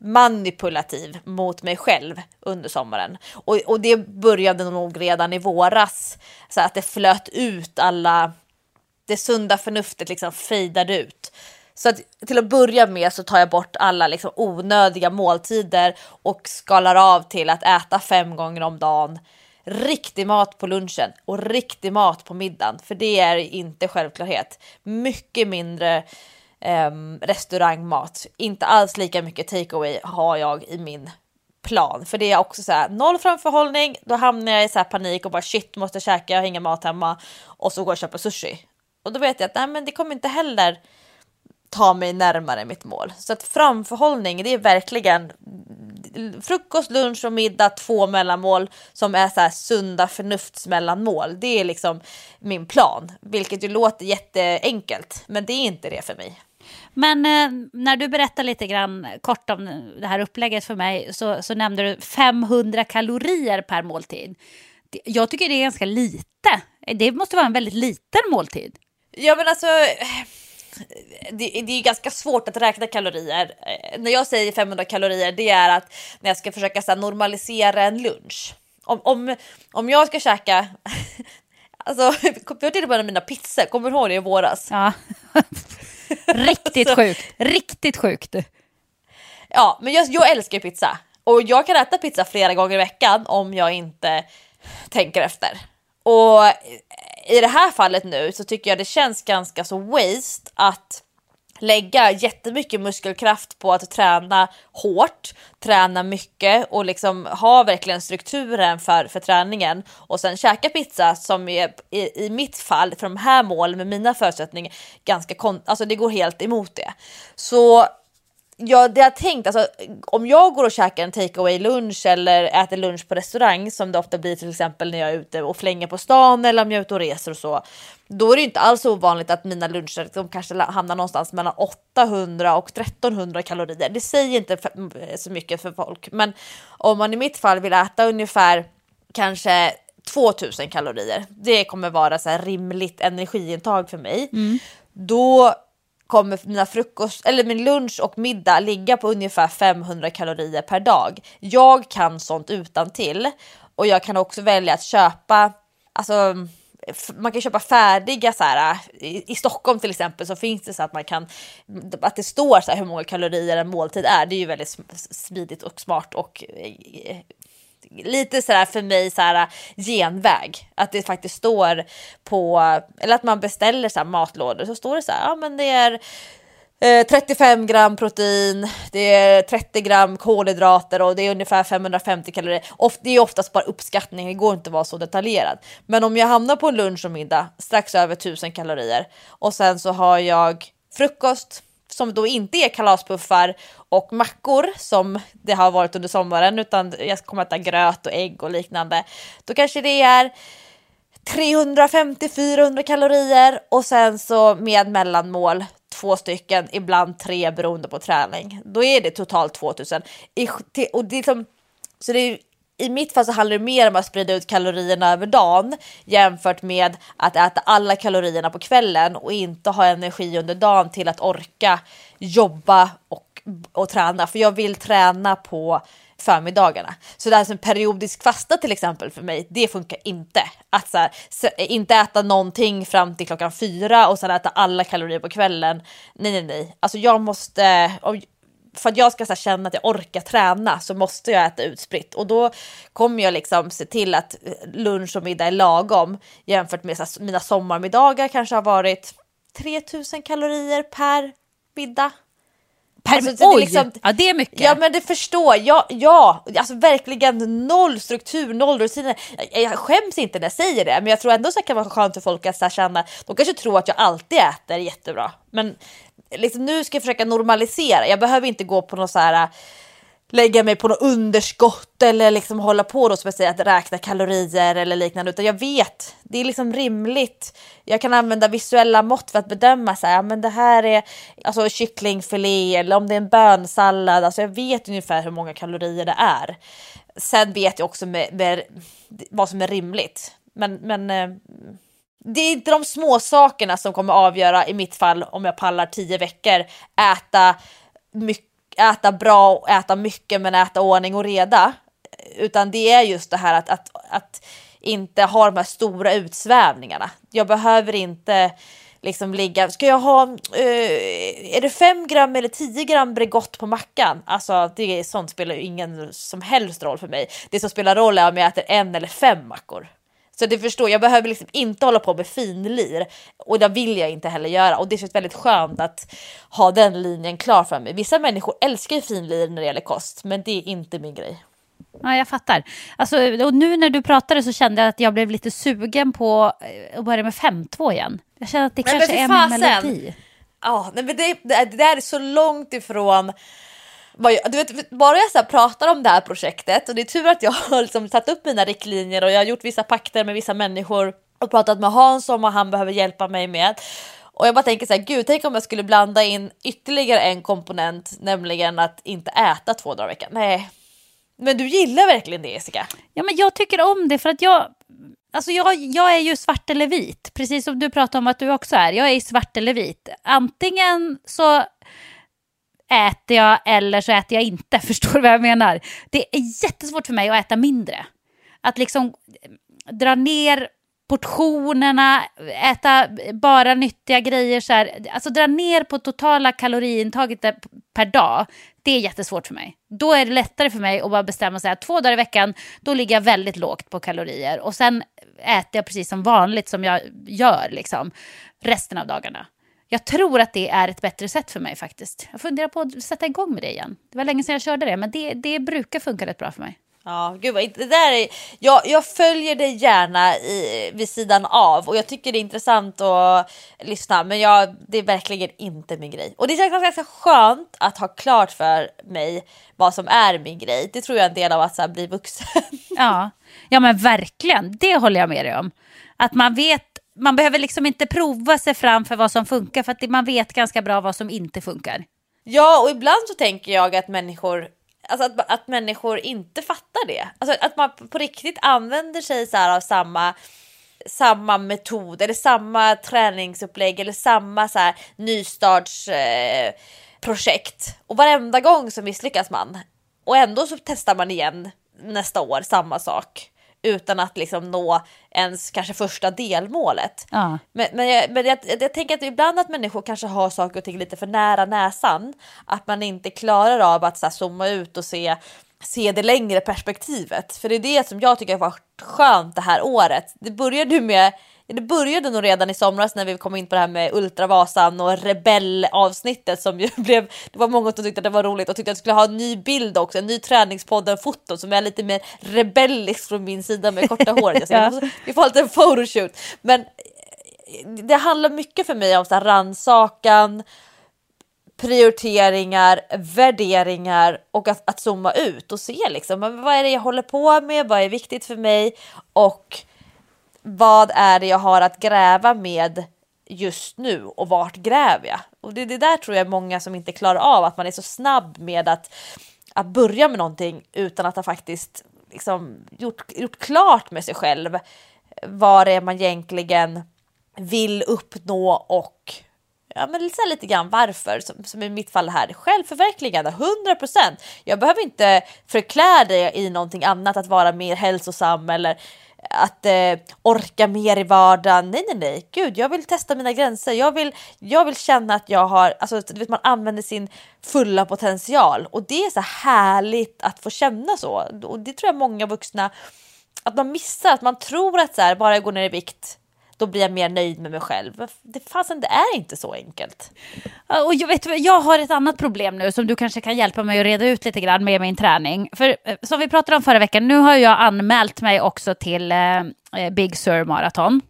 manipulativ mot mig själv under sommaren. Och, och det började nog redan i våras. Så att det flöt ut alla, det sunda förnuftet liksom fejdade ut. Så att till att börja med så tar jag bort alla liksom onödiga måltider och skalar av till att äta fem gånger om dagen. Riktig mat på lunchen och riktig mat på middagen, för det är inte självklarhet. Mycket mindre eh, restaurangmat. Inte alls lika mycket takeaway har jag i min plan. För det är också så här, noll framförhållning, då hamnar jag i så panik och bara shit måste käka, jag har ingen mat hemma. Och så går jag och köper sushi. Och då vet jag att nej, men det kommer inte heller ta mig närmare mitt mål. Så att framförhållning, det är verkligen frukost, lunch och middag, två mellanmål som är så här sunda förnuftsmellanmål. Det är liksom min plan, vilket ju låter jätteenkelt, men det är inte det för mig. Men eh, när du berättar lite grann kort om det här upplägget för mig så, så nämnde du 500 kalorier per måltid. Jag tycker det är ganska lite. Det måste vara en väldigt liten måltid. Ja men alltså det, det är ganska svårt att räkna kalorier. Eh, när jag säger 500 kalorier, det är att när jag ska försöka så här, normalisera en lunch. Om, om, om jag ska käka, alltså jag på en av mina pizzor, kommer du ihåg det i våras? Ja. Riktigt alltså, sjukt, riktigt sjukt. Ja, men jag, jag älskar pizza och jag kan äta pizza flera gånger i veckan om jag inte tänker efter. Och i det här fallet nu så tycker jag det känns ganska så waste att lägga jättemycket muskelkraft på att träna hårt, träna mycket och liksom ha verkligen strukturen för, för träningen och sen käka pizza som är i, i mitt fall för de här målen med mina förutsättningar ganska kon alltså det går helt emot det. Så Ja, det jag tänkt, alltså, om jag går och käkar en takeaway lunch eller äter lunch på restaurang som det ofta blir till exempel när jag är ute och flänger på stan eller om jag är ute och reser och så. Då är det inte alls ovanligt att mina luncher de kanske hamnar någonstans mellan 800 och 1300 kalorier. Det säger inte så mycket för folk, men om man i mitt fall vill äta ungefär kanske 2000 kalorier, det kommer vara så rimligt energiintag för mig. Mm. Då kommer mina frukost, eller min lunch och middag ligga på ungefär 500 kalorier per dag. Jag kan sånt utan till och jag kan också välja att köpa, alltså man kan köpa färdiga så här, i, i Stockholm till exempel så finns det så att man kan att det står så här hur många kalorier en måltid är. Det är ju väldigt smidigt och smart och eh, lite sådär för mig såhär äh, genväg. Att det faktiskt står på, eller att man beställer såhär matlådor så står det så här, ja men det är eh, 35 gram protein, det är 30 gram kolhydrater och det är ungefär 550 kalorier. Det är oftast bara uppskattning, det går inte att vara så detaljerad. Men om jag hamnar på en lunch och middag strax över 1000 kalorier och sen så har jag frukost, som då inte är kalaspuffar och mackor som det har varit under sommaren utan jag kommer äta gröt och ägg och liknande. Då kanske det är 350-400 kalorier och sen så med mellanmål två stycken, ibland tre beroende på träning. Då är det totalt 2000. och det är liksom, så det är i mitt fall så handlar det mer om att sprida ut kalorierna över dagen jämfört med att äta alla kalorierna på kvällen och inte ha energi under dagen till att orka jobba och, och träna. För jag vill träna på förmiddagarna. Så det här som periodisk fasta till exempel för mig, det funkar inte. Att så här, inte äta någonting fram till klockan fyra och sen äta alla kalorier på kvällen. Nej, nej, nej. Alltså jag måste, för att jag ska här, känna att jag orkar träna så måste jag äta utspritt och då kommer jag liksom se till att lunch och middag är lagom jämfört med här, mina sommarmiddagar kanske har varit 3000 kalorier per middag. Per, Alltså, det är oj! liksom- ja, det är mycket. Ja men det förstår jag. Ja, alltså verkligen noll struktur, noll rutiner. Jag, jag skäms inte när jag säger det, men jag tror ändå så kan det vara skönt för folk att så här känna, de kanske tror att jag alltid äter jättebra. Men liksom, nu ska jag försöka normalisera, jag behöver inte gå på något så här äh, lägga mig på något underskott eller liksom hålla på då som jag säger att räkna kalorier eller liknande utan jag vet det är liksom rimligt. Jag kan använda visuella mått för att bedöma så här, men det här är alltså kycklingfilé eller om det är en bönsallad. Alltså jag vet ungefär hur många kalorier det är. Sen vet jag också med, med vad som är rimligt. Men, men eh, det är inte de små sakerna som kommer avgöra i mitt fall om jag pallar tio veckor äta äta bra och äta mycket men äta ordning och reda. Utan det är just det här att, att, att inte ha de här stora utsvävningarna. Jag behöver inte liksom ligga, ska jag ha, eh, är det 5 gram eller 10 gram Bregott på mackan? Alltså det är, sånt spelar ju ingen som helst roll för mig. Det som spelar roll är om jag äter en eller fem mackor. Så det förstår jag behöver liksom inte hålla på med finlir och det vill jag inte heller göra och det känns väldigt skönt att ha den linjen klar för mig. Vissa människor älskar ju finlir när det gäller kost, men det är inte min grej. Ja, jag fattar. Alltså, och nu när du pratade så kände jag att jag blev lite sugen på eh, att börja med 5-2 igen. Jag känner att det Men- kanske men är min melodi. Ja, men det, det, det där är så långt ifrån du vet, bara jag så här pratar om det här projektet och det är tur att jag har liksom satt upp mina riktlinjer och jag har gjort vissa pakter med vissa människor och pratat med Hans om vad han behöver hjälpa mig med. Och jag bara tänker så här, gud, tänk om jag skulle blanda in ytterligare en komponent, nämligen att inte äta två dagar i veckan. Nej, men du gillar verkligen det Jessica? Ja, men jag tycker om det för att jag... Alltså jag, jag är ju svart eller vit, precis som du pratade om att du också är. Jag är svart eller vit. Antingen så äter jag eller så äter jag inte. Förstår du vad jag menar? Det är jättesvårt för mig att äta mindre. Att liksom eh, dra ner portionerna, äta bara nyttiga grejer. Så här. Alltså dra ner på totala kaloriintaget per dag. Det är jättesvårt för mig. Då är det lättare för mig att bara bestämma sig att två dagar i veckan, då ligger jag väldigt lågt på kalorier. Och sen äter jag precis som vanligt som jag gör liksom, resten av dagarna. Jag tror att det är ett bättre sätt för mig faktiskt. Jag funderar på att sätta igång med det igen. Det var länge sedan jag körde det, men det, det brukar funka rätt bra för mig. Ja, gud vad det där är, jag, jag följer dig gärna i, vid sidan av och jag tycker det är intressant att lyssna men jag, det är verkligen inte min grej. Och det känns ganska skönt att ha klart för mig vad som är min grej. Det tror jag är en del av att så här, bli vuxen. Ja. ja, men verkligen. Det håller jag med dig om. Att man vet, man behöver liksom inte prova sig fram för vad som funkar för att man vet ganska bra vad som inte funkar. Ja, och ibland så tänker jag att människor Alltså att, att människor inte fattar det. Alltså att man på riktigt använder sig så här av samma, samma metod eller samma träningsupplägg eller samma så här nystartsprojekt. Eh, och varenda gång så misslyckas man. Och ändå så testar man igen nästa år samma sak. Utan att liksom nå ens kanske första delmålet. Ja. Men, men, jag, men jag, jag tänker att ibland att människor kanske har saker och ting lite för nära näsan. Att man inte klarar av att så här, zooma ut och se, se det längre perspektivet. För det är det som jag tycker har varit skönt det här året. Det började ju med det började nog redan i somras när vi kom in på det här med Ultravasan och rebellavsnittet som ju blev, det var många som tyckte att det var roligt och tyckte att jag skulle ha en ny bild också, en ny träningspodden-foto som är lite mer rebellisk från min sida med korta hår. Ja. Vi får ha en liten photoshoot. Men det handlar mycket för mig om så här rannsakan, prioriteringar, värderingar och att, att zooma ut och se liksom vad är det jag håller på med, vad är viktigt för mig och vad är det jag har att gräva med just nu och vart gräver jag? Och det, det där tror jag är många som inte klarar av, att man är så snabb med att, att börja med någonting utan att ha faktiskt liksom gjort, gjort klart med sig själv vad det är man egentligen vill uppnå och ja, men så lite grann varför, som, som i mitt fall här, självförverkligande, 100%. Jag behöver inte förklä det i någonting annat, att vara mer hälsosam eller att eh, orka mer i vardagen. Nej, nej, nej, gud, jag vill testa mina gränser. Jag vill, jag vill känna att jag har, alltså du vet, man använder sin fulla potential och det är så härligt att få känna så. Och det tror jag många vuxna att man missar, att man tror att så här, bara jag går ner i vikt då blir jag mer nöjd med mig själv. Det, fasen, det är inte så enkelt. Och jag, vet, jag har ett annat problem nu som du kanske kan hjälpa mig att reda ut lite grann med min träning. För eh, som vi pratade om förra veckan, nu har jag anmält mig också till eh, eh, Big Sur Marathon.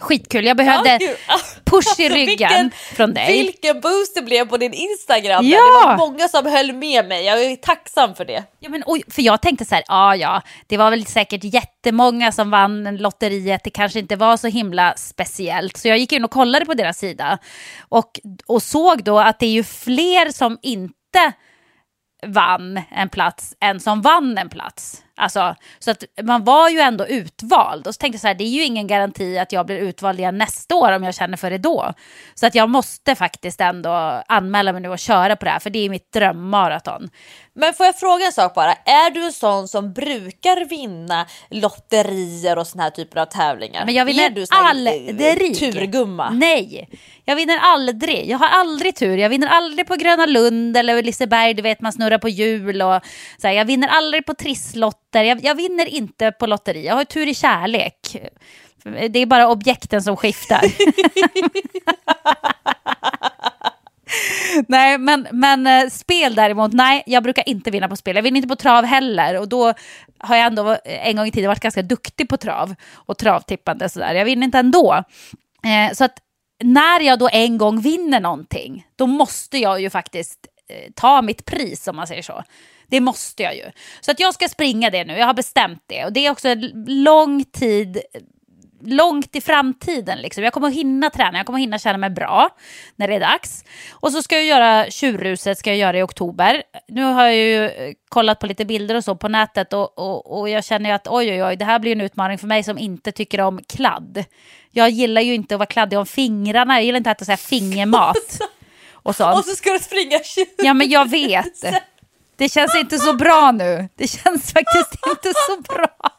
Skitkul, jag behövde Ja, gud. push i Alltså, ryggen vilken- från dig. Vilken boost det blev på din Instagram. Ja! Det var många som höll med mig. Jag är tacksam för det. Ja, men, oj, för jag tänkte så här, ja ja, det var väl säkert jättemånga som vann lotteriet, det kanske inte var så himla speciellt. Så jag gick in och kollade på deras sida och, och såg då att det är ju fler som inte vann en plats än som vann en plats. Alltså, så att man var ju ändå utvald. Och så tänkte jag så här, det är ju ingen garanti att jag blir utvald igen nästa år om jag känner för det då. Så att jag måste faktiskt ändå anmäla mig nu och köra på det här, för det är mitt drömmaraton. Men får jag fråga en sak bara? Är du en sån som brukar vinna lotterier och såna här typer av tävlingar? Men jag är vinner du här, eh, aldrig. Turgumma? Nej, jag vinner aldrig. Jag har aldrig tur. Jag vinner aldrig på Gröna Lund eller Liseberg, du vet man snurrar på hjul och så här, Jag vinner aldrig på trisslotter. Jag, jag vinner inte på lotteri. Jag har tur i kärlek. Det är bara objekten som skiftar. nej, men, men eh, spel däremot, nej, jag brukar inte vinna på spel. Jag vinner inte på trav heller och då har jag ändå eh, en gång i tiden varit ganska duktig på trav och travtippande sådär. Jag vinner inte ändå. Eh, så att när jag då en gång vinner någonting, då måste jag ju faktiskt eh, ta mitt pris om man säger så. Det måste jag ju. Så att jag ska springa det nu, jag har bestämt det. Och det är också en lång tid långt i framtiden. Liksom. Jag kommer att hinna träna, jag kommer att hinna känna mig bra när det är dags. Och så ska jag göra tjurruset ska jag göra i oktober. Nu har jag ju eh, kollat på lite bilder och så på nätet och, och, och jag känner ju att oj oj oj, det här blir en utmaning för mig som inte tycker om kladd. Jag gillar ju inte att vara kladdig om fingrarna, jag gillar inte att äta så här fingermat. Och sånt. Och så ska du springa 20 Ja men jag vet. Det känns inte så bra nu. Det känns faktiskt inte så bra.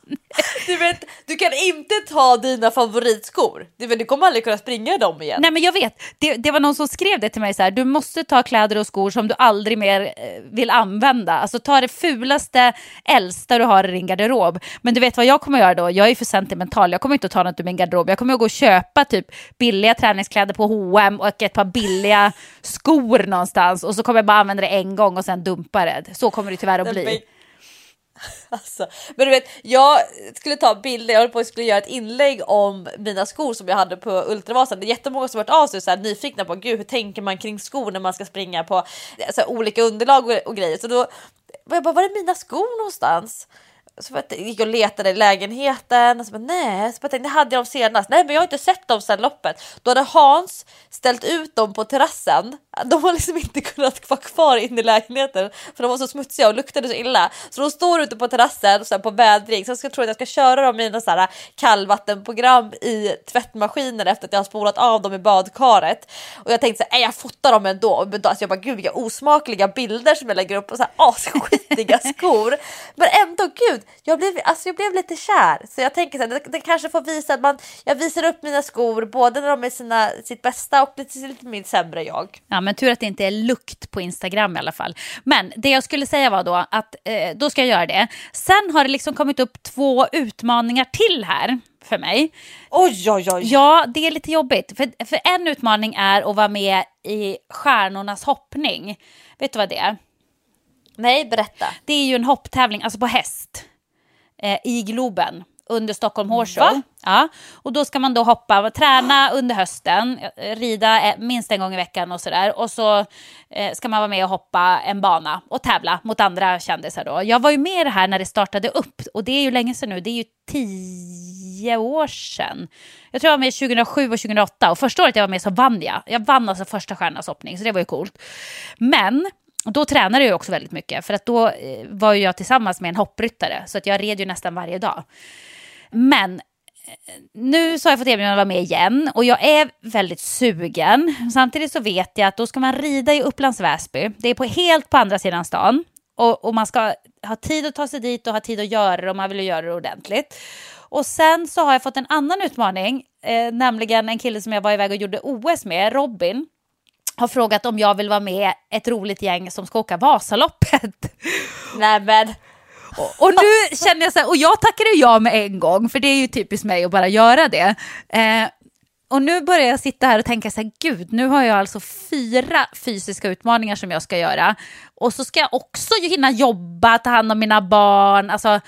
Du, vet, du kan inte ta dina favoritskor. Du, vet, du kommer aldrig kunna springa i dem igen. Nej men jag vet, det, det var någon som skrev det till mig så här, du måste ta kläder och skor som du aldrig mer eh, vill använda. Alltså ta det fulaste, äldsta du har i din garderob. Men du vet vad jag kommer göra då? Jag är för sentimental, jag kommer inte att ta något ur min garderob. Jag kommer att gå och köpa typ billiga träningskläder på H&M och ett par billiga skor någonstans. Och så kommer jag bara använda det en gång och sen dumpa det. Så kommer det tyvärr att bli. Alltså, men du vet, jag skulle ta bilder, jag höll på att skulle göra ett inlägg om mina skor som jag hade på Ultravasan. Det är jättemånga som har varit av sig så här, nyfikna på gud, hur tänker man kring skor när man ska springa på så här, olika underlag och, och grejer. Så då var jag bara, var är mina skor någonstans? Så jag gick och letade i lägenheten och så bara, nej, så jag tänkte, hade jag dem senast? Nej, men jag har inte sett dem sedan loppet. Då hade Hans ställt ut dem på terrassen. De har liksom inte kunnat vara kvar inne i lägenheten för de var så smutsiga och luktade så illa. Så de står ute på terrassen så här på vädring. Så jag ska tro att jag ska köra dem i något så här kallvattenprogram i tvättmaskinen efter att jag har spolat av dem i badkaret. Och jag tänkte så här, jag fotar dem ändå. Men då, alltså jag bara, gud vilka osmakliga bilder som jag lägger upp och så här asskitiga skor. Men ändå, gud, jag blev, alltså jag blev lite kär. Så jag tänker så här, det, det kanske får visa att man, jag visar upp mina skor både när de är sina, sitt bästa och lite, lite min sämre jag. Ja, men tur att det inte är lukt på Instagram i alla fall. Men det jag skulle säga var då att eh, då ska jag göra det. Sen har det liksom kommit upp två utmaningar till här för mig. Oj, oj, oj. Ja, det är lite jobbigt. För, för en utmaning är att vara med i Stjärnornas hoppning. Vet du vad det är? Nej, berätta. Det är ju en hopptävling, alltså på häst, eh, i Globen under Stockholm Horse? Show. Ja, och då ska man då hoppa, träna under hösten, eh, rida eh, minst en gång i veckan och sådär. Och så eh, ska man vara med och hoppa en bana och tävla mot andra kändisar då. Jag var ju med i det här när det startade upp och det är ju länge sedan nu, det är ju tio år sedan. Jag tror jag var med 2007 och 2008 och första året jag var med så vann jag. Jag vann alltså första stjärnas hoppning så det var ju coolt. Men och då tränade jag också väldigt mycket för att då eh, var jag tillsammans med en hoppryttare så att jag red ju nästan varje dag. Men eh, nu så har jag fått erbjudande att vara med igen och jag är väldigt sugen. Samtidigt så vet jag att då ska man rida i Upplands Väsby. Det är på, helt på andra sidan stan. Och, och man ska ha tid att ta sig dit och ha tid att göra det och man vill göra det ordentligt. Och sen så har jag fått en annan utmaning, eh, nämligen en kille som jag var iväg och gjorde OS med, Robin har frågat om jag vill vara med ett roligt gäng som ska åka Vasaloppet. Nej men Och, och nu känner jag så här, och jag tackade ja med en gång, för det är ju typiskt mig att bara göra det. Eh, och nu börjar jag sitta här och tänka så här, gud, nu har jag alltså fyra fysiska utmaningar som jag ska göra. Och så ska jag också hinna jobba, ta hand om mina barn. Alltså,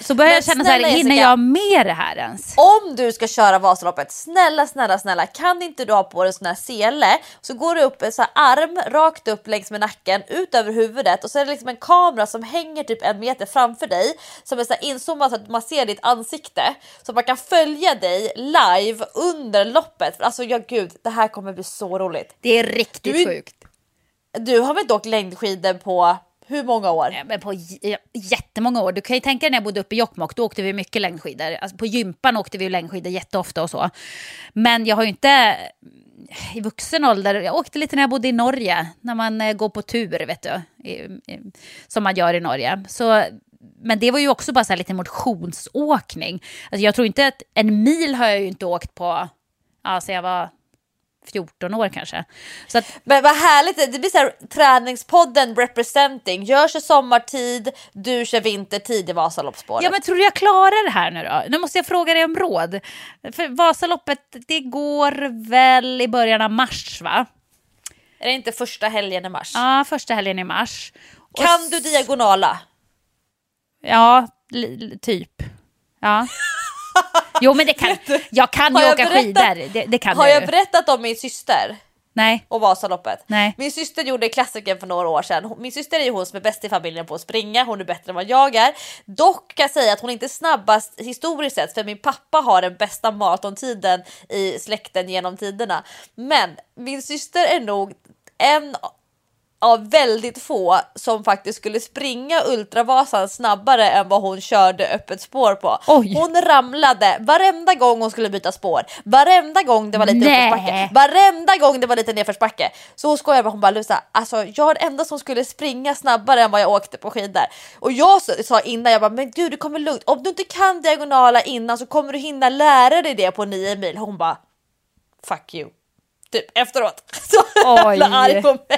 så börjar jag känna så här, hinner Jessica. jag med det här ens? Om du ska köra Vasaloppet, snälla, snälla, snälla, kan inte du ha på dig en sån här sele? Så går du upp en här arm rakt upp längs med nacken, ut över huvudet och så är det liksom en kamera som hänger typ en meter framför dig som är så inzoomad så att man ser ditt ansikte så att man kan följa dig live under loppet. Alltså ja, gud, det här kommer bli så roligt. Det är riktigt Du sjukt. Du har väl inte åkt längdskidor på hur många år? Ja, Men på j- eh, jättemånga år. Du kan ju tänka dig när jag bodde uppe i Jokkmokk, då åkte vi mycket längdskidor. Alltså på gympan åkte vi längdskidor jätteofta och så. Men jag har ju inte eh, i vuxen ålder, jag åkte lite när jag bodde i Norge, när man eh, går på tur, vet du, i, i, som man gör i Norge. Så, men det var ju också bara så här lite motionsåkning. Alltså jag tror inte att en mil har jag ju inte åkt på, ja, så jag var 14 år kanske. Så att, Men vad härligt, det blir så här träningspodden representing. Gör sig sommartid, du kör vintertid i Vasaloppsspåret. Ja men tror du jag klarar det här nu då? Nu måste jag fråga dig om råd. För Vasaloppet, det går väl i början av mars va? Är det inte första helgen i mars? Ja, första helgen i mars. Och Kan du diagonala? Ja, typ. Ja. Jo men det kan, jag kan ju jag åka berättat- skidor. Det, det kan Har jag jag berättat om min syster? Nej. och Vasaloppet. Nej. Min syster gjorde klassikern för några år sedan. Min syster är ju hon som är bäst i familjen på att springa. Hon är bättre än vad jag är. Dock kan jag säga att hon inte är snabbast historiskt sett för min pappa har den bästa maratontiden i släkten genom tiderna. Men min syster är nog en av väldigt få som faktiskt skulle springa Ultravasan snabbare än vad hon körde öppet spår på. Oj. Hon ramlade varenda gång hon skulle byta spår, varenda gång det var lite Nej. uppförsbacke, varenda gång det var lite nedförsbacke. Så hon skojade med hon bara Lusa, alltså jag är den enda som skulle springa snabbare än vad jag åkte på skidor. Och jag sa- innan, jag bara men gud du kommer lugnt, om du inte kan diagonala innan så kommer du hinna lära dig det på nio mil. Hon bara fuck you. Typ efteråt. Så Oj. jävla arg på mig.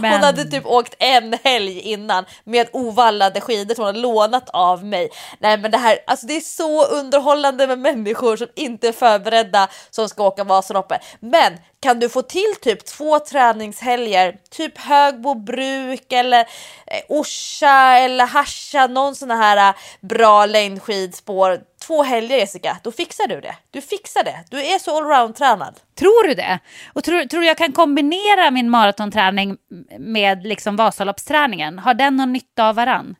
Men- Hon hade typ åkt en helg innan med ovallade skidor som hon hade lånat av mig. Nej men det här, alltså det är så underhållande med människor som inte är förberedda som ska åka Vasaloppet. Men kan du få till typ två träningshelger, typ Högbo bruk eller eh, Orsa eller Harsa, någon sån här eh, bra längdskidspår. Två helger Jessica, då fixar du det. Du fixar det. Du är så allround tränad. Tror du det? Och tror, tror du jag kan kombinera min maratonträning med liksom Vasaloppsträningen? Har den någon nytta av varann?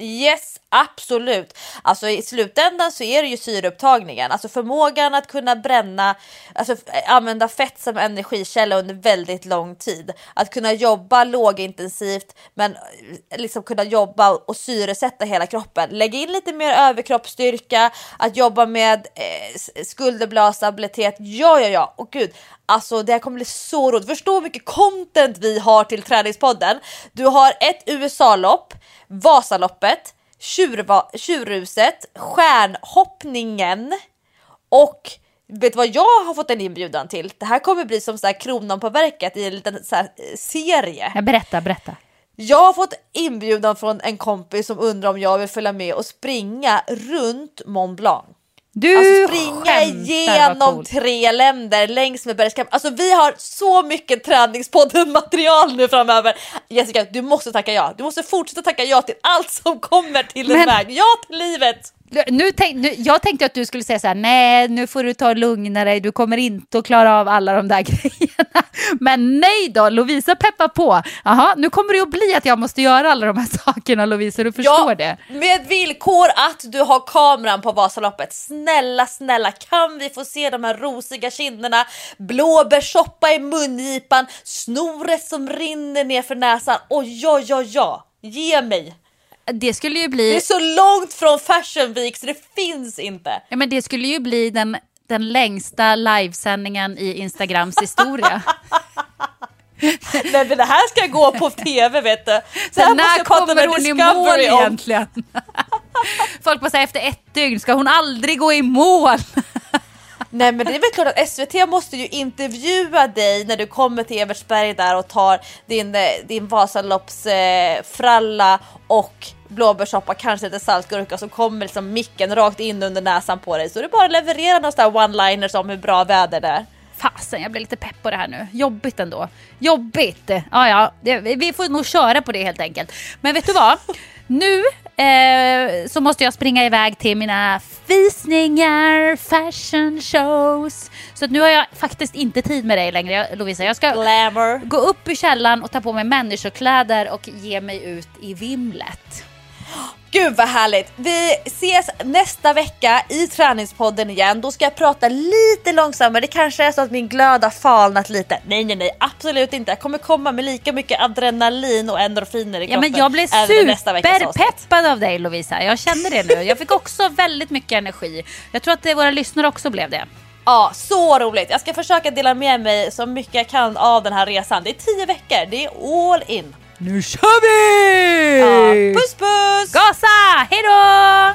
Yes, absolut. Alltså i slutändan så är det ju syreupptagningen, alltså förmågan att kunna bränna, alltså eh, använda fett som energikälla under väldigt lång tid. Att kunna jobba lågintensivt men eh, liksom kunna jobba och syresätta hela kroppen. Lägg in lite mer överkroppsstyrka, att jobba med eh, skulderbladsstabilitet. skulderbladstabilitet. Ja, ja, ja. Och gud, alltså det här kommer bli så roligt. Förstå hur mycket content vi har till träningspodden. Du har ett USA-lopp, Vasaloppet, tjurva, Tjurruset, Stjärnhoppningen och vet du vad jag har fått en inbjudan till? Det här kommer bli som så här kronan på verket i en liten så eh, serie. Ja, berätta, berätta. Jag har fått inbjudan från en kompis som undrar om jag vill följa med och springa runt Mont Blanc. Du Alltså springa igenom tre länder längs med bergskamp. Alltså vi har så mycket träningspodden material nu framöver. Jessica, du måste tacka ja. Du måste fortsätta tacka ja till allt som kommer till Men- väg. Ja till livet! Nu tänk, nu, jag tänkte att du skulle säga så här, nej nu får du ta och lugna dig, du kommer inte att klara av alla de där grejerna. Men nej då, Lovisa peppar på. Jaha, nu kommer det att bli att jag måste göra alla de här sakerna Lovisa, du förstår det. Med villkor att du har kameran på Vasaloppet. Snälla, snälla, kan vi få se de här rosiga kinderna, blåbärssoppa i mungipan, snoret som rinner ner för näsan och ja, ja, ja, ge mig. Det skulle ju Det bli, är så långt från Fashion Week så det finns inte. ja, men det skulle ju bli den, den längsta livesändningen i Instagrams historia. Nej men det här ska gå på TV vet du. Det här Så måste när kommer hon i mål egentligen? Folk bara säger efter ett dygn, ska hon aldrig gå i mål? Nej men det är väl klart att SVT måste ju intervjua dig när du kommer till Evertsberg där och tar din, eh, din Vasaloppsfralla eh, och blåbärssoppa, kanske lite saltgurka så kommer liksom micken rakt in under näsan på dig. Så det är bara att leverera några sådana one-liners om hur bra väder det är. Fasen, jag blir lite pepp på det här nu. Jobbigt ändå. Jobbigt! Ja, ja, vi får nog köra på det helt enkelt. Men vet du vad? Nu eh, så måste jag springa iväg till mina visningar, fashion shows. Så nu har jag faktiskt inte tid med dig längre Lovisa. Jag ska Glamour. gå upp i källaren och ta på mig människokläder och ge mig ut i vimlet. Gud vad härligt! Vi ses nästa vecka i träningspodden igen. Då ska jag prata lite långsammare. Det kanske är så att min glöd har falnat lite. Nej, nej, nej, absolut inte. Jag kommer komma med lika mycket adrenalin och endorfiner i kroppen. Ja, men jag blev superpeppad av dig Lovisa. Jag känner det nu. Jag fick också väldigt mycket energi. Jag tror att våra lyssnare också blev det. Ja, så roligt. Jag ska försöka dela med mig så mycket jag kan av den här resan. Det är tio veckor. Det är all in. Nu kör vi! Ja, puss puss! Gasa! Hejdå!